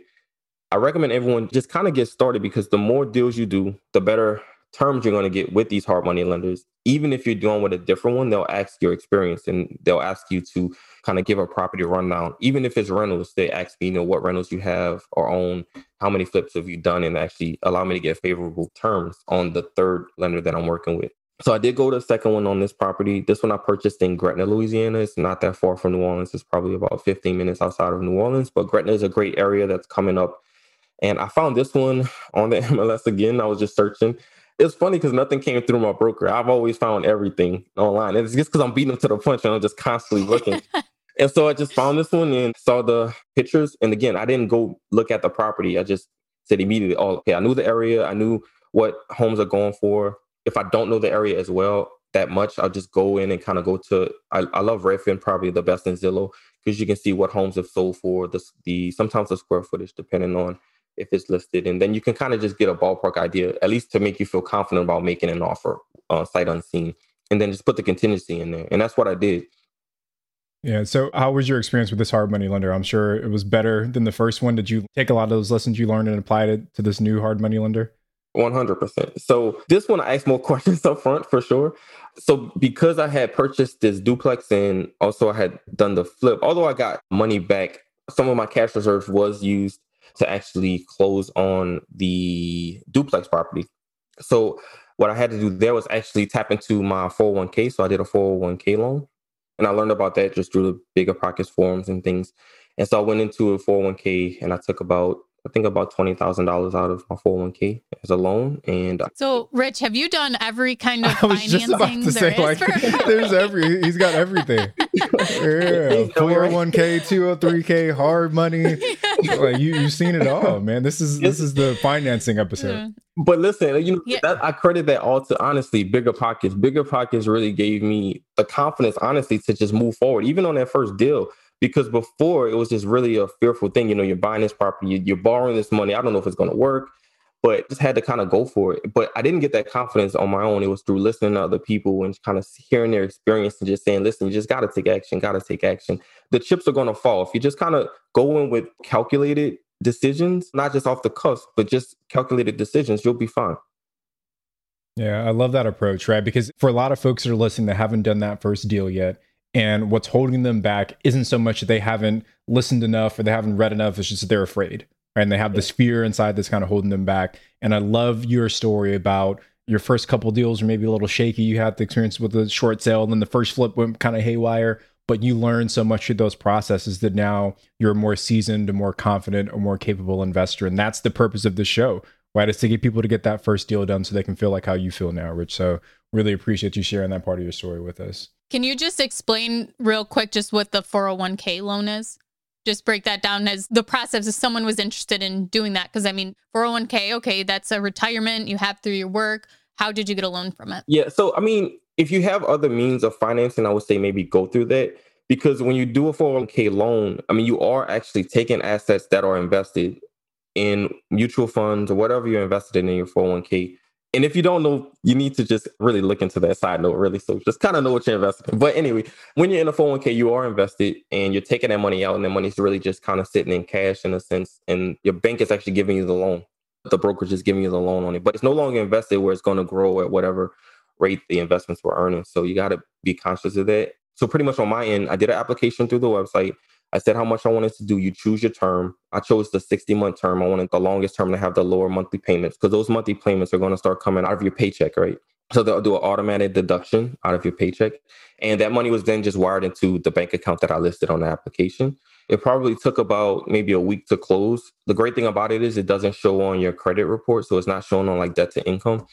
I recommend everyone just kind of get started because the more deals you do, the better terms you're going to get with these hard money lenders. Even if you're doing with a different one, they'll ask your experience and they'll ask you to kind of give a property rundown. Even if it's rentals, they ask me, you know, what rentals you have or own, how many flips have you done, and actually allow me to get favorable terms on the third lender that I'm working with. So I did go to the second one on this property. This one I purchased in Gretna, Louisiana. It's not that far from New Orleans. It's probably about 15 minutes outside of New Orleans, but Gretna is a great area that's coming up. And I found this one on the MLS again. I was just searching. It's funny because nothing came through my broker. I've always found everything online. It's just because I'm beating them to the punch and I'm just constantly looking. and so I just found this one and saw the pictures. And again, I didn't go look at the property. I just said immediately, oh, okay, I knew the area. I knew what homes are going for if I don't know the area as well that much, I'll just go in and kind of go to. I, I love Redfin, probably the best in Zillow, because you can see what homes have sold for the the sometimes the square footage, depending on if it's listed, and then you can kind of just get a ballpark idea, at least to make you feel confident about making an offer uh, sight unseen, and then just put the contingency in there, and that's what I did. Yeah. So, how was your experience with this hard money lender? I'm sure it was better than the first one. Did you take a lot of those lessons you learned and apply it to this new hard money lender? 100%. So this one I asked more questions up front for sure. So because I had purchased this duplex and also I had done the flip, although I got money back, some of my cash reserves was used to actually close on the duplex property. So what I had to do there was actually tap into my 401k. So I did a 401k loan and I learned about that just through the BiggerPockets forums and things. And so I went into a 401k and I took about I think about twenty thousand dollars out of my four hundred oh one k as a loan. And uh, so, Rich, have you done every kind of financing there say, like, There's every. He's got everything. yeah, four hundred oh one k, two hundred three k, hard money. like you, you've seen it all, man. This is this is the financing episode. Hmm. But listen, you know, yeah. that, I credit that all to honestly BiggerPockets. Bigger pockets really gave me the confidence, honestly, to just move forward. Even on that first deal, because before it was just really a fearful thing. You know, you're buying this property, you're borrowing this money. I don't know if it's going to work, but just had to kind of go for it. But I didn't get that confidence on my own. It was through listening to other people and kind of hearing their experience and just saying, listen, you just got to take action, got to take action. The chips are going to fall. If you just kind of go in with calculated decisions, not just off the cuff, but just calculated decisions, you'll be fine. Yeah, I love that approach, right? Because for a lot of folks that are listening that haven't done that first deal yet, and what's holding them back isn't so much that they haven't listened enough or they haven't read enough, it's just that they're afraid. Right? And they have this fear inside that's kind of holding them back. And I love your story about your first couple deals were maybe a little shaky. You had the experience with the short sale, and then the first flip went kind of haywire. But you learned so much through those processes that now you're a more seasoned, a more confident, a more capable investor. And that's the purpose of the show, right? Is to get people to get that first deal done so they can feel like how you feel now, Rich. So really appreciate you sharing that part of your story with us. Can you just explain real quick just what the 401k loan is? Just break that down as the process if someone was interested in doing that. Because I mean, 401k, okay, that's a retirement you have through your work. How did you get a loan from it? Yeah. So, I mean, if you have other means of financing, I would say maybe go through that. Because when you do a 401k loan, I mean, you are actually taking assets that are invested in mutual funds or whatever you're invested in in your 401k and if you don't know, you need to just really look into that side note, really. So just kind of know what you're investing in. But anyway, when you're in a 401k, you are invested and you're taking that money out, and that money's really just kind of sitting in cash in a sense. And your bank is actually giving you the loan. The brokerage is giving you the loan on it, but it's no longer invested where it's going to grow at whatever rate the investments were earning. So you got to be conscious of that. So pretty much on my end, I did an application through the website. I said how much I wanted to do. You choose your term. I chose the 60 month term. I wanted the longest term to have the lower monthly payments because those monthly payments are going to start coming out of your paycheck, right? So they'll do an automatic deduction out of your paycheck. And that money was then just wired into the bank account that I listed on the application. It probably took about maybe a week to close. The great thing about it is it doesn't show on your credit report. So it's not showing on like debt to income.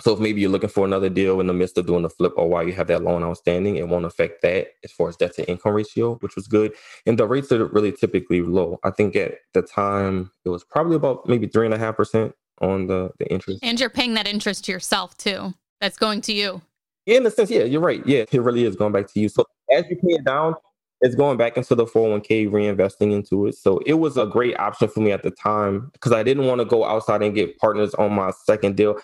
So if maybe you're looking for another deal in the midst of doing the flip or while you have that loan outstanding, it won't affect that as far as debt to income ratio, which was good. And the rates are really typically low. I think at the time it was probably about maybe three and a half percent on the, the interest. And you're paying that interest to yourself too. That's going to you. In a sense, yeah, you're right. Yeah, it really is going back to you. So as you pay it down, it's going back into the 401k, reinvesting into it. So it was a great option for me at the time because I didn't want to go outside and get partners on my second deal.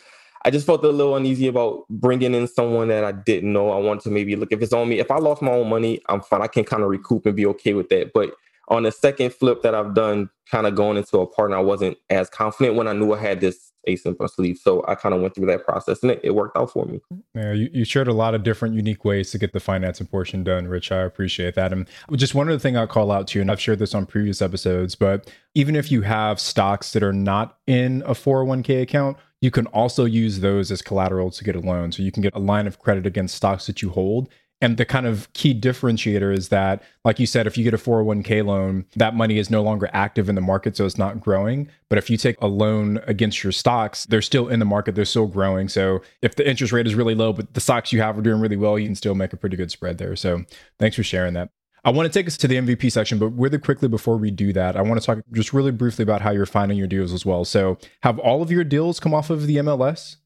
I just felt a little uneasy about bringing in someone that I didn't know. I wanted to maybe look if it's on me. If I lost my own money, I'm fine. I can kind of recoup and be okay with that. But on the second flip that I've done, kind of going into a partner, I wasn't as confident when I knew I had this ace in my sleeve. So I kind of went through that process and it, it, worked out for me. Yeah, you, you shared a lot of different unique ways to get the financing portion done, Rich. I appreciate that. And just one other thing I'll call out to you, and I've shared this on previous episodes, but even if you have stocks that are not in a 401k account, you can also use those as collateral to get a loan. So you can get a line of credit against stocks that you hold and the kind of key differentiator is that, like you said, if you get a 401k loan, that money is no longer active in the market, so it's not growing. But if you take a loan against your stocks, they're still in the market, they're still growing. So if the interest rate is really low, but the stocks you have are doing really well, you can still make a pretty good spread there. So thanks for sharing that. I want to take us to the MVP section, but really quickly before we do that, I want to talk just really briefly about how you're finding your deals as well. So, have all of your deals come off of the MLS?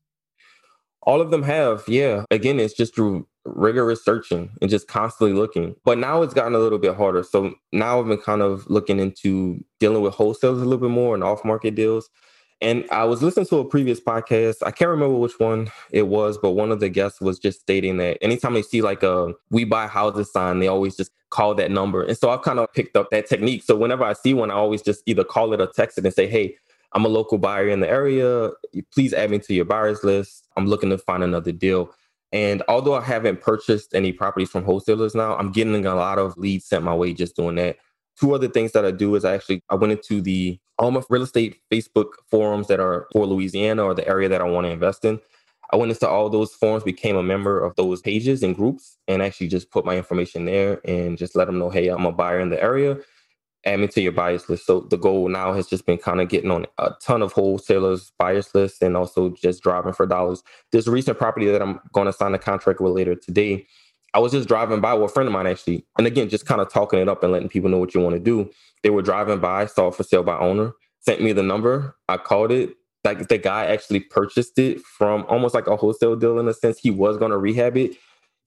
All of them have, yeah. Again, it's just through rigorous searching and just constantly looking. But now it's gotten a little bit harder. So now I've been kind of looking into dealing with wholesalers a little bit more and off market deals. And I was listening to a previous podcast. I can't remember which one it was, but one of the guests was just stating that anytime they see like a we buy houses sign, they always just call that number. And so I've kind of picked up that technique. So whenever I see one, I always just either call it or text it and say, hey, I'm a local buyer in the area. Please add me to your buyers list. I'm looking to find another deal. And although I haven't purchased any properties from wholesalers now, I'm getting a lot of leads sent my way just doing that. Two other things that I do is I actually I went into the all my real estate Facebook forums that are for Louisiana or the area that I want to invest in. I went into all those forums, became a member of those pages and groups, and actually just put my information there and just let them know, hey, I'm a buyer in the area add me to your buyers list. So the goal now has just been kind of getting on a ton of wholesalers buyers lists and also just driving for dollars. A recent property that I'm going to sign a contract with later today. I was just driving by with a friend of mine actually, and again, just kind of talking it up and letting people know what you want to do. They were driving by, saw it for sale by owner, sent me the number. I called it. Like the guy actually purchased it from almost like a wholesale deal in a sense. He was going to rehab it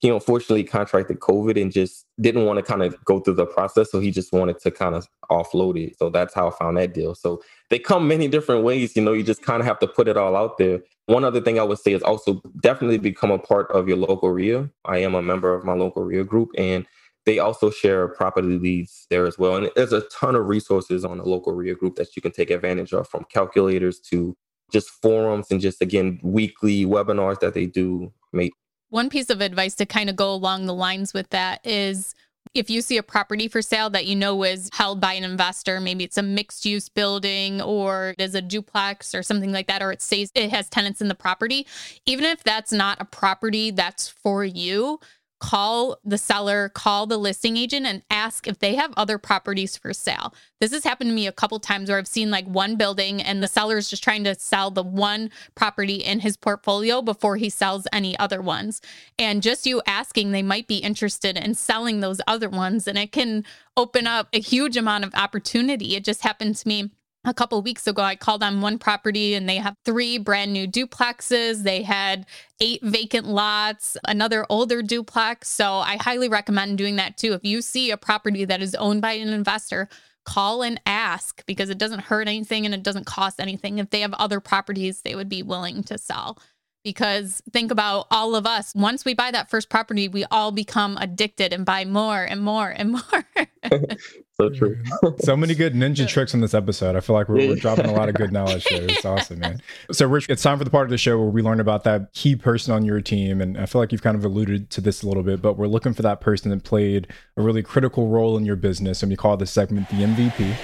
he unfortunately contracted COVID and just didn't want to kind of go through the process. So he just wanted to kind of offload it. So that's how I found that deal. So they come many different ways. You know, you just kind of have to put it all out there. One other thing I would say is also definitely become a part of your local REIA. I am a member of my local REIA group and they also share property leads there as well. And there's a ton of resources on the local REIA group that you can take advantage of from calculators to just forums and just again weekly webinars that they do make one piece of advice to kind of go along the lines with that is if you see a property for sale that you know is held by an investor, maybe it's a mixed use building or it is a duplex or something like that, or it says it has tenants in the property, even if that's not a property that's for you, call the seller, call the listing agent, and ask if they have other properties for sale. This has happened to me a couple times where I've seen like one building and the seller is just trying to sell the one property in his portfolio before he sells any other ones. And just you asking, they might be interested in selling those other ones, and it can open up a huge amount of opportunity. It just happened to me a couple weeks ago i called on one property and they have three brand new duplexes. They had eight vacant lots another older duplex. So i highly recommend doing that too. If you see a property that is owned by an investor call and ask because it doesn't hurt anything and it doesn't cost anything. If they have other properties they would be willing to sell because think about all of us. Once we buy that first property, we all become addicted and buy more and more and more. so true. so many good ninja tricks in this episode. I feel like we're, we're dropping a lot of good knowledge here. It's awesome, man. So, Rich, it's time for the part of the show where we learn about that key person on your team. And I feel like you've kind of alluded to this a little bit, but we're looking for that person that played a really critical role in your business. And we call this segment the MVP.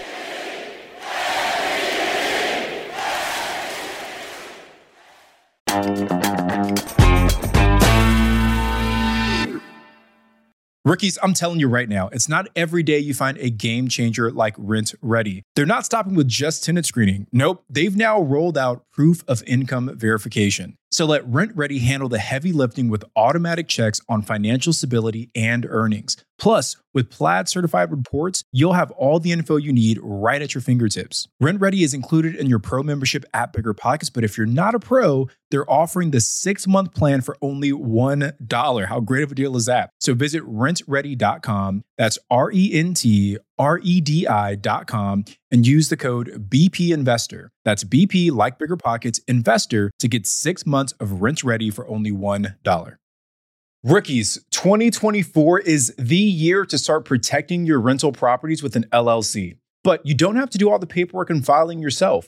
Rookies, I'm telling you right now, it's not every day you find a game changer like RentRedi. They're not stopping with just tenant screening. Nope, they've now rolled out proof of income verification. So let RentRedi handle the heavy lifting with automatic checks on financial stability and earnings. Plus, with Plaid certified reports, you'll have all the info you need right at your fingertips. RentRedi is included in your pro membership at BiggerPockets, but if you're not a pro, they're offering the six month plan for only $1. How great of a deal is that? So visit rentredi.com. That's R E N T R E D I.com and use the code BP Investor. That's BP, like BiggerPockets, Investor to get six months of RentRedi for only $1. Rookies, 2024 is the year to start protecting your rental properties with an LLC. But you don't have to do all the paperwork and filing yourself.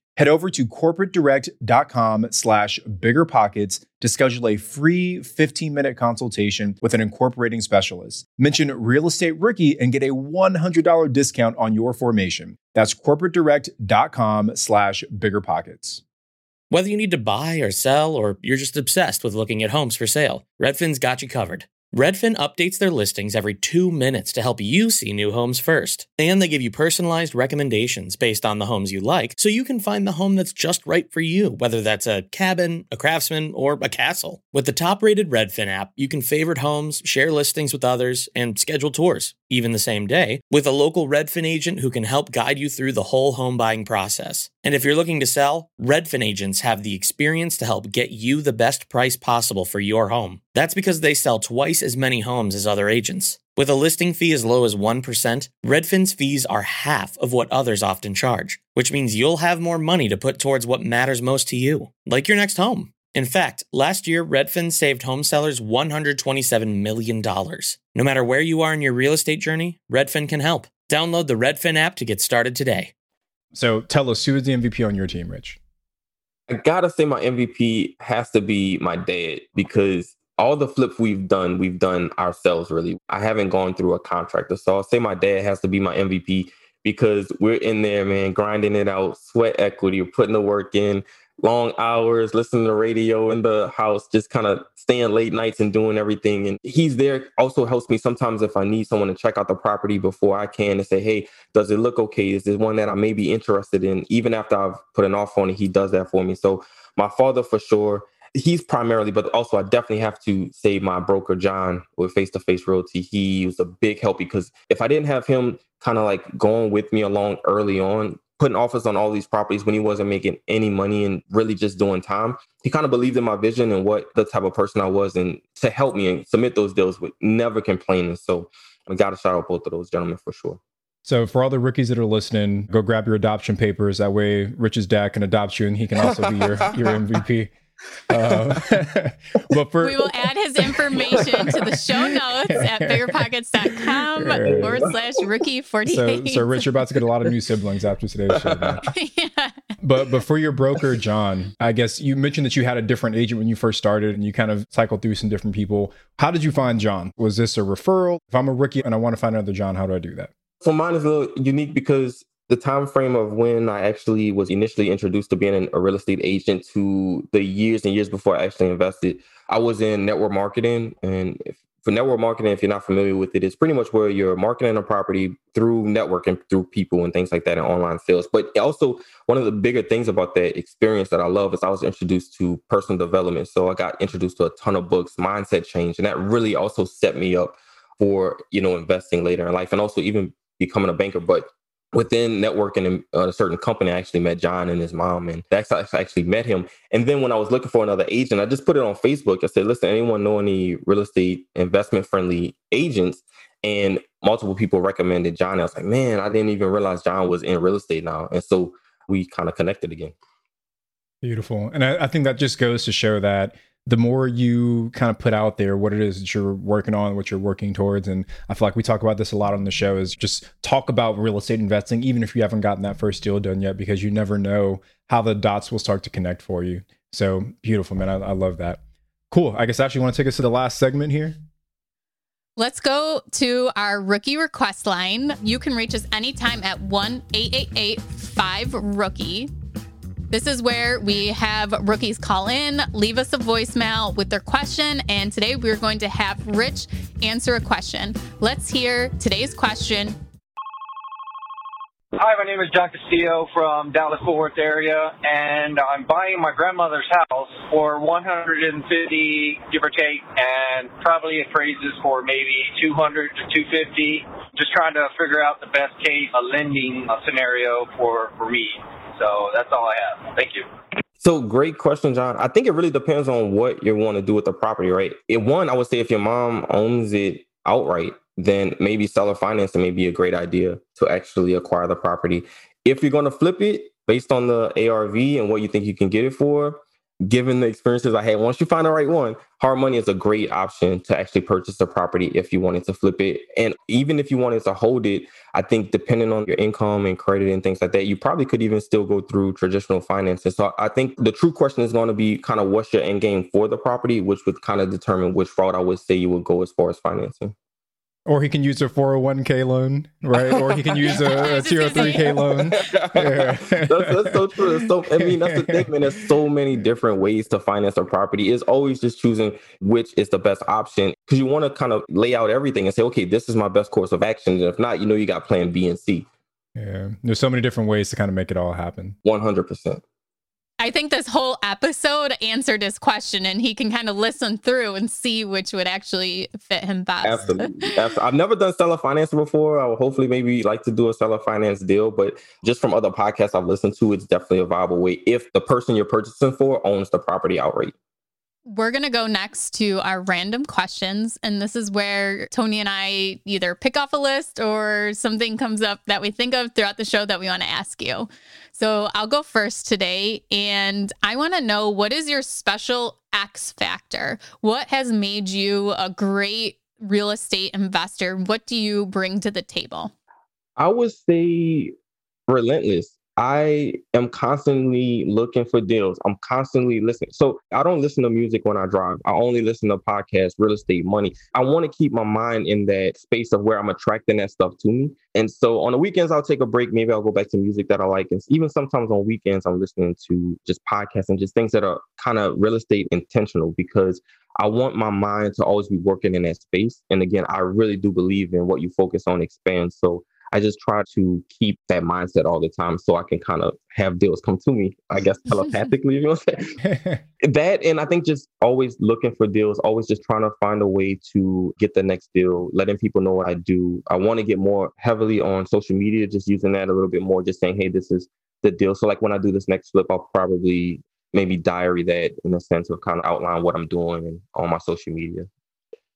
Head over to corporatedirect.com slash biggerpockets to schedule a free 15-minute consultation with an incorporating specialist. Mention Real Estate Rookie and get a $100 discount on your formation. That's corporatedirect.com slash biggerpockets. Whether you need to buy or sell or you're just obsessed with looking at homes for sale, Redfin's got you covered. Redfin updates their listings every two minutes to help you see new homes first. And they give you personalized recommendations based on the homes you like, so you can find the home that's just right for you, whether that's a cabin, a craftsman, or a castle. With the top rated Redfin app, you can favorite homes, share listings with others, and schedule tours, even the same day, with a local Redfin agent who can help guide you through the whole home buying process. And if you're looking to sell, Redfin agents have the experience to help get you the best price possible for your home. That's because they sell twice as many homes as other agents. With a listing fee as low as 1%, Redfin's fees are half of what others often charge, which means you'll have more money to put towards what matters most to you, like your next home. In fact, last year, Redfin saved home sellers $127 million. No matter where you are in your real estate journey, Redfin can help. Download the Redfin app to get started today. So tell us, who is the MVP on your team, Rich? I gotta say my MVP has to be my dad because all the flips we've done, we've done ourselves really. I haven't gone through a contractor. So I'll say my dad has to be my MVP because we're in there, man, grinding it out, sweat equity, putting the work in, long hours, listening to radio in the house, just kind of staying late nights and doing everything. And he's there, also helps me sometimes if I need someone to check out the property before I can and say, hey, does it look okay? Is this one that I may be interested in? Even after I've put an offer on it, he does that for me. So my father for sure he's primarily, but also I definitely have to say my broker John with Face to Face Realty. He was a big help because if I didn't have him kind of like going with me along early on, putting offers on all these properties when he wasn't making any money and really just doing time, he kind of believed in my vision and what the type of person I was, and to help me and submit those deals with never complaining. So I got to shout out both of those gentlemen for sure. So for all the rookies that are listening, go grab your adoption papers. That way, Rich's dad can adopt you, and he can also be your your MVP. Um, but for, we will add his information to the show notes at biggerpockets.com forward slash rookie 48. So, so Rich, you're about to get a lot of new siblings after today's show. yeah. But but for your broker, John, I guess you mentioned that you had a different agent when you first started and you kind of cycled through some different people. How did you find John? Was this a referral? If I'm a rookie and I want to find another John, how do I do that? So mine is a little unique because the time frame of when I actually was initially introduced to being a real estate agent to the years and years before I actually invested, I was in network marketing. And if, for network marketing, if you're not familiar with it, it's pretty much where you're marketing a property through networking, through people and things like that in online sales. But also, one of the bigger things about that experience that I love is I was introduced to personal development. So I got introduced to a ton of books, mindset change, and that really also set me up for you know investing later in life and also even becoming a banker. But within networking in uh, a certain company, I actually met John and his mom, and that's how I actually met him. And then when I was looking for another agent, I just put it on Facebook. I said, "Listen, anyone know any real estate investment friendly agents?" And multiple people recommended John. I was like, "Man, I didn't even realize John was in real estate now." And so we kind of connected again. Beautiful, and I, I think that just goes to show that the more you kind of put out there what it is that you're working on, what you're working towards. And I feel like we talk about this a lot on the show is just talk about real estate investing, even if you haven't gotten that first deal done yet, because you never know how the dots will start to connect for you. So beautiful, man. I, I love that. Cool. I guess Ashley want to take us to the last segment here? Let's go to our rookie request line. You can reach us anytime at 1 888 5 Rookie. This is where we have rookies call in, leave us a voicemail with their question, and today we're going to have Rich answer a question. Let's hear today's question Hi, my name is John Castillo from Dallas Fort Worth area, and I'm buying my grandmother's house for 150, give or take, and probably it appraises for maybe 200 to 250. Just trying to figure out the best case a lending scenario for for me. So that's all I have. Thank you. So great question, John. I think it really depends on what you want to do with the property, right? It, one, I would say if your mom owns it outright, then maybe seller financing may be a great idea to actually acquire the property. If you're going to flip it based on the ARV and what you think you can get it for, given the experiences I had, once you find the right one, hard money is a great option to actually purchase a property if you wanted to flip it. And even if you wanted to hold it, I think depending on your income and credit and things like that, you probably could even still go through traditional finances. So I think the true question is going to be kind of what's your end game for the property, which would kind of determine which route I would say you would go as far as financing. Or he can use a 401k loan, right? Or he can use a, a 3k loan. Yeah. that's, that's, so true. So, I mean, that's the thing, man. There's so many different ways to finance a property. It's always just choosing which is the best option because you want to kind of lay out everything and say, okay, this is my best course of action. And if not, you know, you got plan B and C. Yeah. There's so many different ways to kind of make it all happen. 100%. I think this whole episode answered his question, and he can kind of listen through and see which would actually fit him best. Absolutely. Absolutely. I've never done seller finance before. I will hopefully maybe like to do a seller finance deal, but just from other podcasts I've listened to, it's definitely a viable way if the person you're purchasing for owns the property outright. We're going to go next to our random questions. And this is where Tony and I either pick off a list or something comes up that we think of throughout the show that we want to ask you. So I'll go first today. And I want to know what is your special X factor? What has made you a great real estate investor? What do you bring to the table? I would say relentless. I am constantly looking for deals. I'm constantly listening. So I don't listen to music when I drive. I only listen to podcasts, real estate, money. I want to keep my mind in that space of where I'm attracting that stuff to me. And so on the weekends, I'll take a break. Maybe I'll go back to music that I like. And even sometimes on weekends, I'm listening to just podcasts and just things that are kind of real estate intentional because I want my mind to always be working in that space. And again, I really do believe in what you focus on expands. So I just try to keep that mindset all the time so I can kind of have deals come to me, I guess telepathically, you know what I'm saying? that and I think just always looking for deals, always just trying to find a way to get the next deal, letting people know what I do. I want to get more heavily on social media, just using that a little bit more, just saying, hey, this is the deal. So like when I do this next flip, I'll probably maybe diary that in a sense of kind of outline what I'm doing on my social media.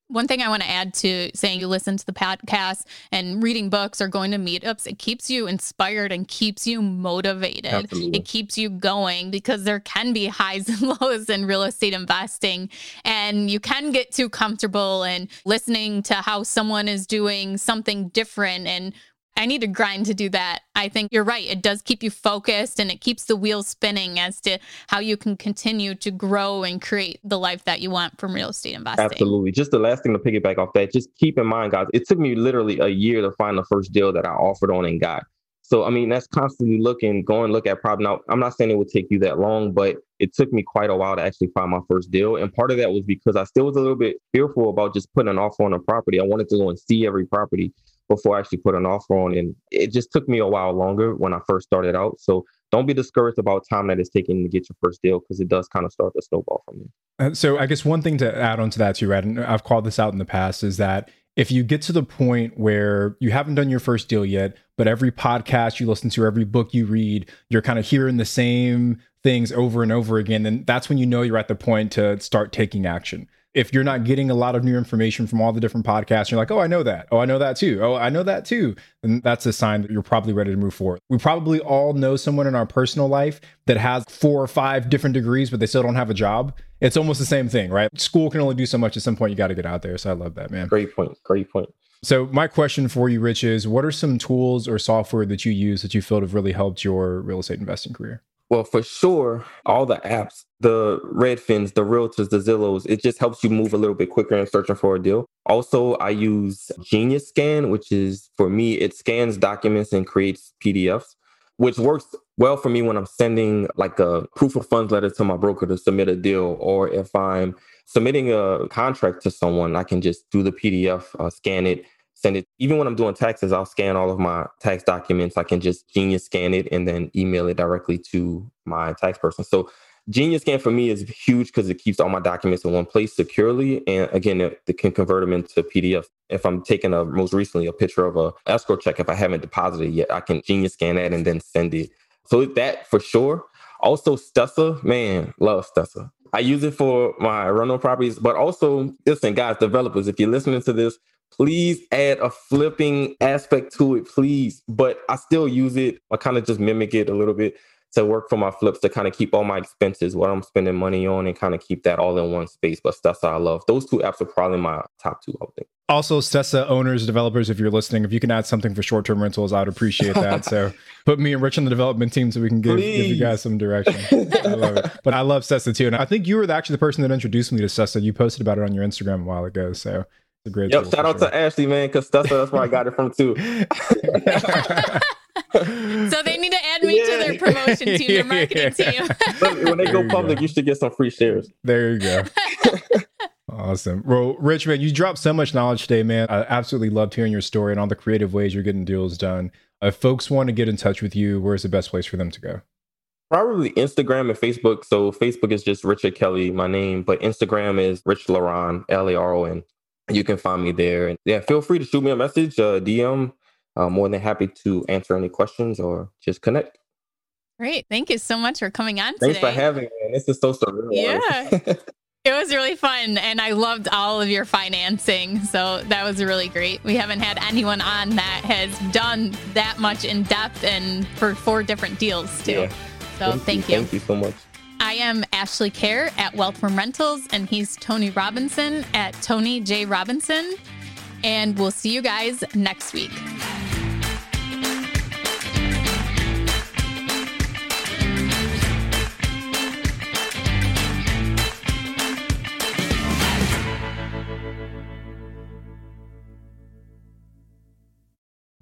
One thing I want to add to saying you listen to the podcast and reading books or going to meetups, it keeps you inspired and keeps you motivated. Absolutely. It keeps you going because there can be highs and lows in real estate investing. And you can get too comfortable and listening to how someone is doing something different and I need to grind to do that. I think you're right. It does keep you focused and it keeps the wheels spinning as to how you can continue to grow and create the life that you want from real estate investing. Absolutely. Just the last thing to piggyback off that, just keep in mind, guys, it took me literally a year to find the first deal that I offered on and got. So, I mean, that's constantly looking, going look at property. Now, I'm not saying it would take you that long, but it took me quite a while to actually find my first deal. And part of that was because I still was a little bit fearful about just putting an offer on a property. I wanted to go and see every property before I actually put an offer on. And it just took me a while longer when I first started out. So don't be discouraged about time that it's taking to get your first deal because it does kind of start the snowball from there. Uh, so I guess one thing to add on to that too, Ed, and I've called this out in the past, is that if you get to the point where you haven't done your first deal yet, but every podcast you listen to, every book you read, you're kind of hearing the same things over and over again, then that's when you know you're at the point to start taking action if you're not getting a lot of new information from all the different podcasts, you're like, oh, I know that. Oh, I know that too. Oh, I know that too. And that's a sign that you're probably ready to move forward. We probably all know someone in our personal life that has four or five different degrees, but they still don't have a job. It's almost the same thing, right? School can only do so much. At some point, you got to get out there. So I love that, man. Great point. Great point. So my question for you, Rich, is what are some tools or software that you use that you feel have really helped your real estate investing career? Well, for sure, all the apps, the Redfins, the Realtors, the Zillows, it just helps you move a little bit quicker in searching for a deal. Also, I use Genius Scan, which is for me, it scans documents and creates PDFs, which works well for me when I'm sending like a proof of funds letter to my broker to submit a deal, or if I'm submitting a contract to someone, I can just do the PDF, uh, scan it, send it. Even when I'm doing taxes, I'll scan all of my tax documents. I can just Genius scan it and then email it directly to my tax person. So Genius Scan for me is huge because it keeps all my documents in one place securely. And again, it, it, can convert them into PDFs. If I'm taking a most recently a picture of a escrow check, if I haven't deposited yet, I can Genius Scan that and then send it. So that for sure. Also, Stessa, man, love Stessa. I use it for my rental properties, but also listen, guys, developers, if you're listening to this, please add a flipping aspect to it, please. But I still use it. I kind of just mimic it a little bit to work for my flips to kind of keep all my expenses, what I'm spending money on, and kind of keep that all in one space. But Stessa, I love. Those two apps are probably my top two, I would think. Also, Stessa owners, developers, if you're listening, if you can add something for short term rentals, I would appreciate that. so put me and Rich on the development team so we can give, give you guys some direction. I love it. But I love Stessa too. And I think you were actually the person that introduced me to Stessa. You posted about it on your Instagram a while ago. So it's a great. Yep. Shout out sure. to Ashley, man, because that's that's where I got it from too. so they need to add me yeah. to their promotion team, their marketing team. when they go public, you, you should get some free shares. There you go. Awesome. Well, Rich, man, you dropped so much knowledge today, man. I absolutely loved hearing your story and all the creative ways you're getting deals done. If folks want to get in touch with you, where's the best place for them to go? Probably Instagram and Facebook. So Facebook is just Richard Kelly, my name, but Instagram is Rich Laron, L A R O N. You can find me there. And yeah, feel free to shoot me a message, uh, DM. I'm more than happy to answer any questions or just connect. Great. Thank you so much for coming on Thanks today. for having me. Man. This is so surreal. Yeah. It was really fun and I loved all of your financing. So that was really great. We haven't had anyone on that has done that much in depth and for four different deals too. Yeah. So thank, thank you. you. Thank you so much. I am Ashley Kehr at Wealth from Rentals, and he's Tony Robinson at Tony J. Robinson. And we'll see you guys next week.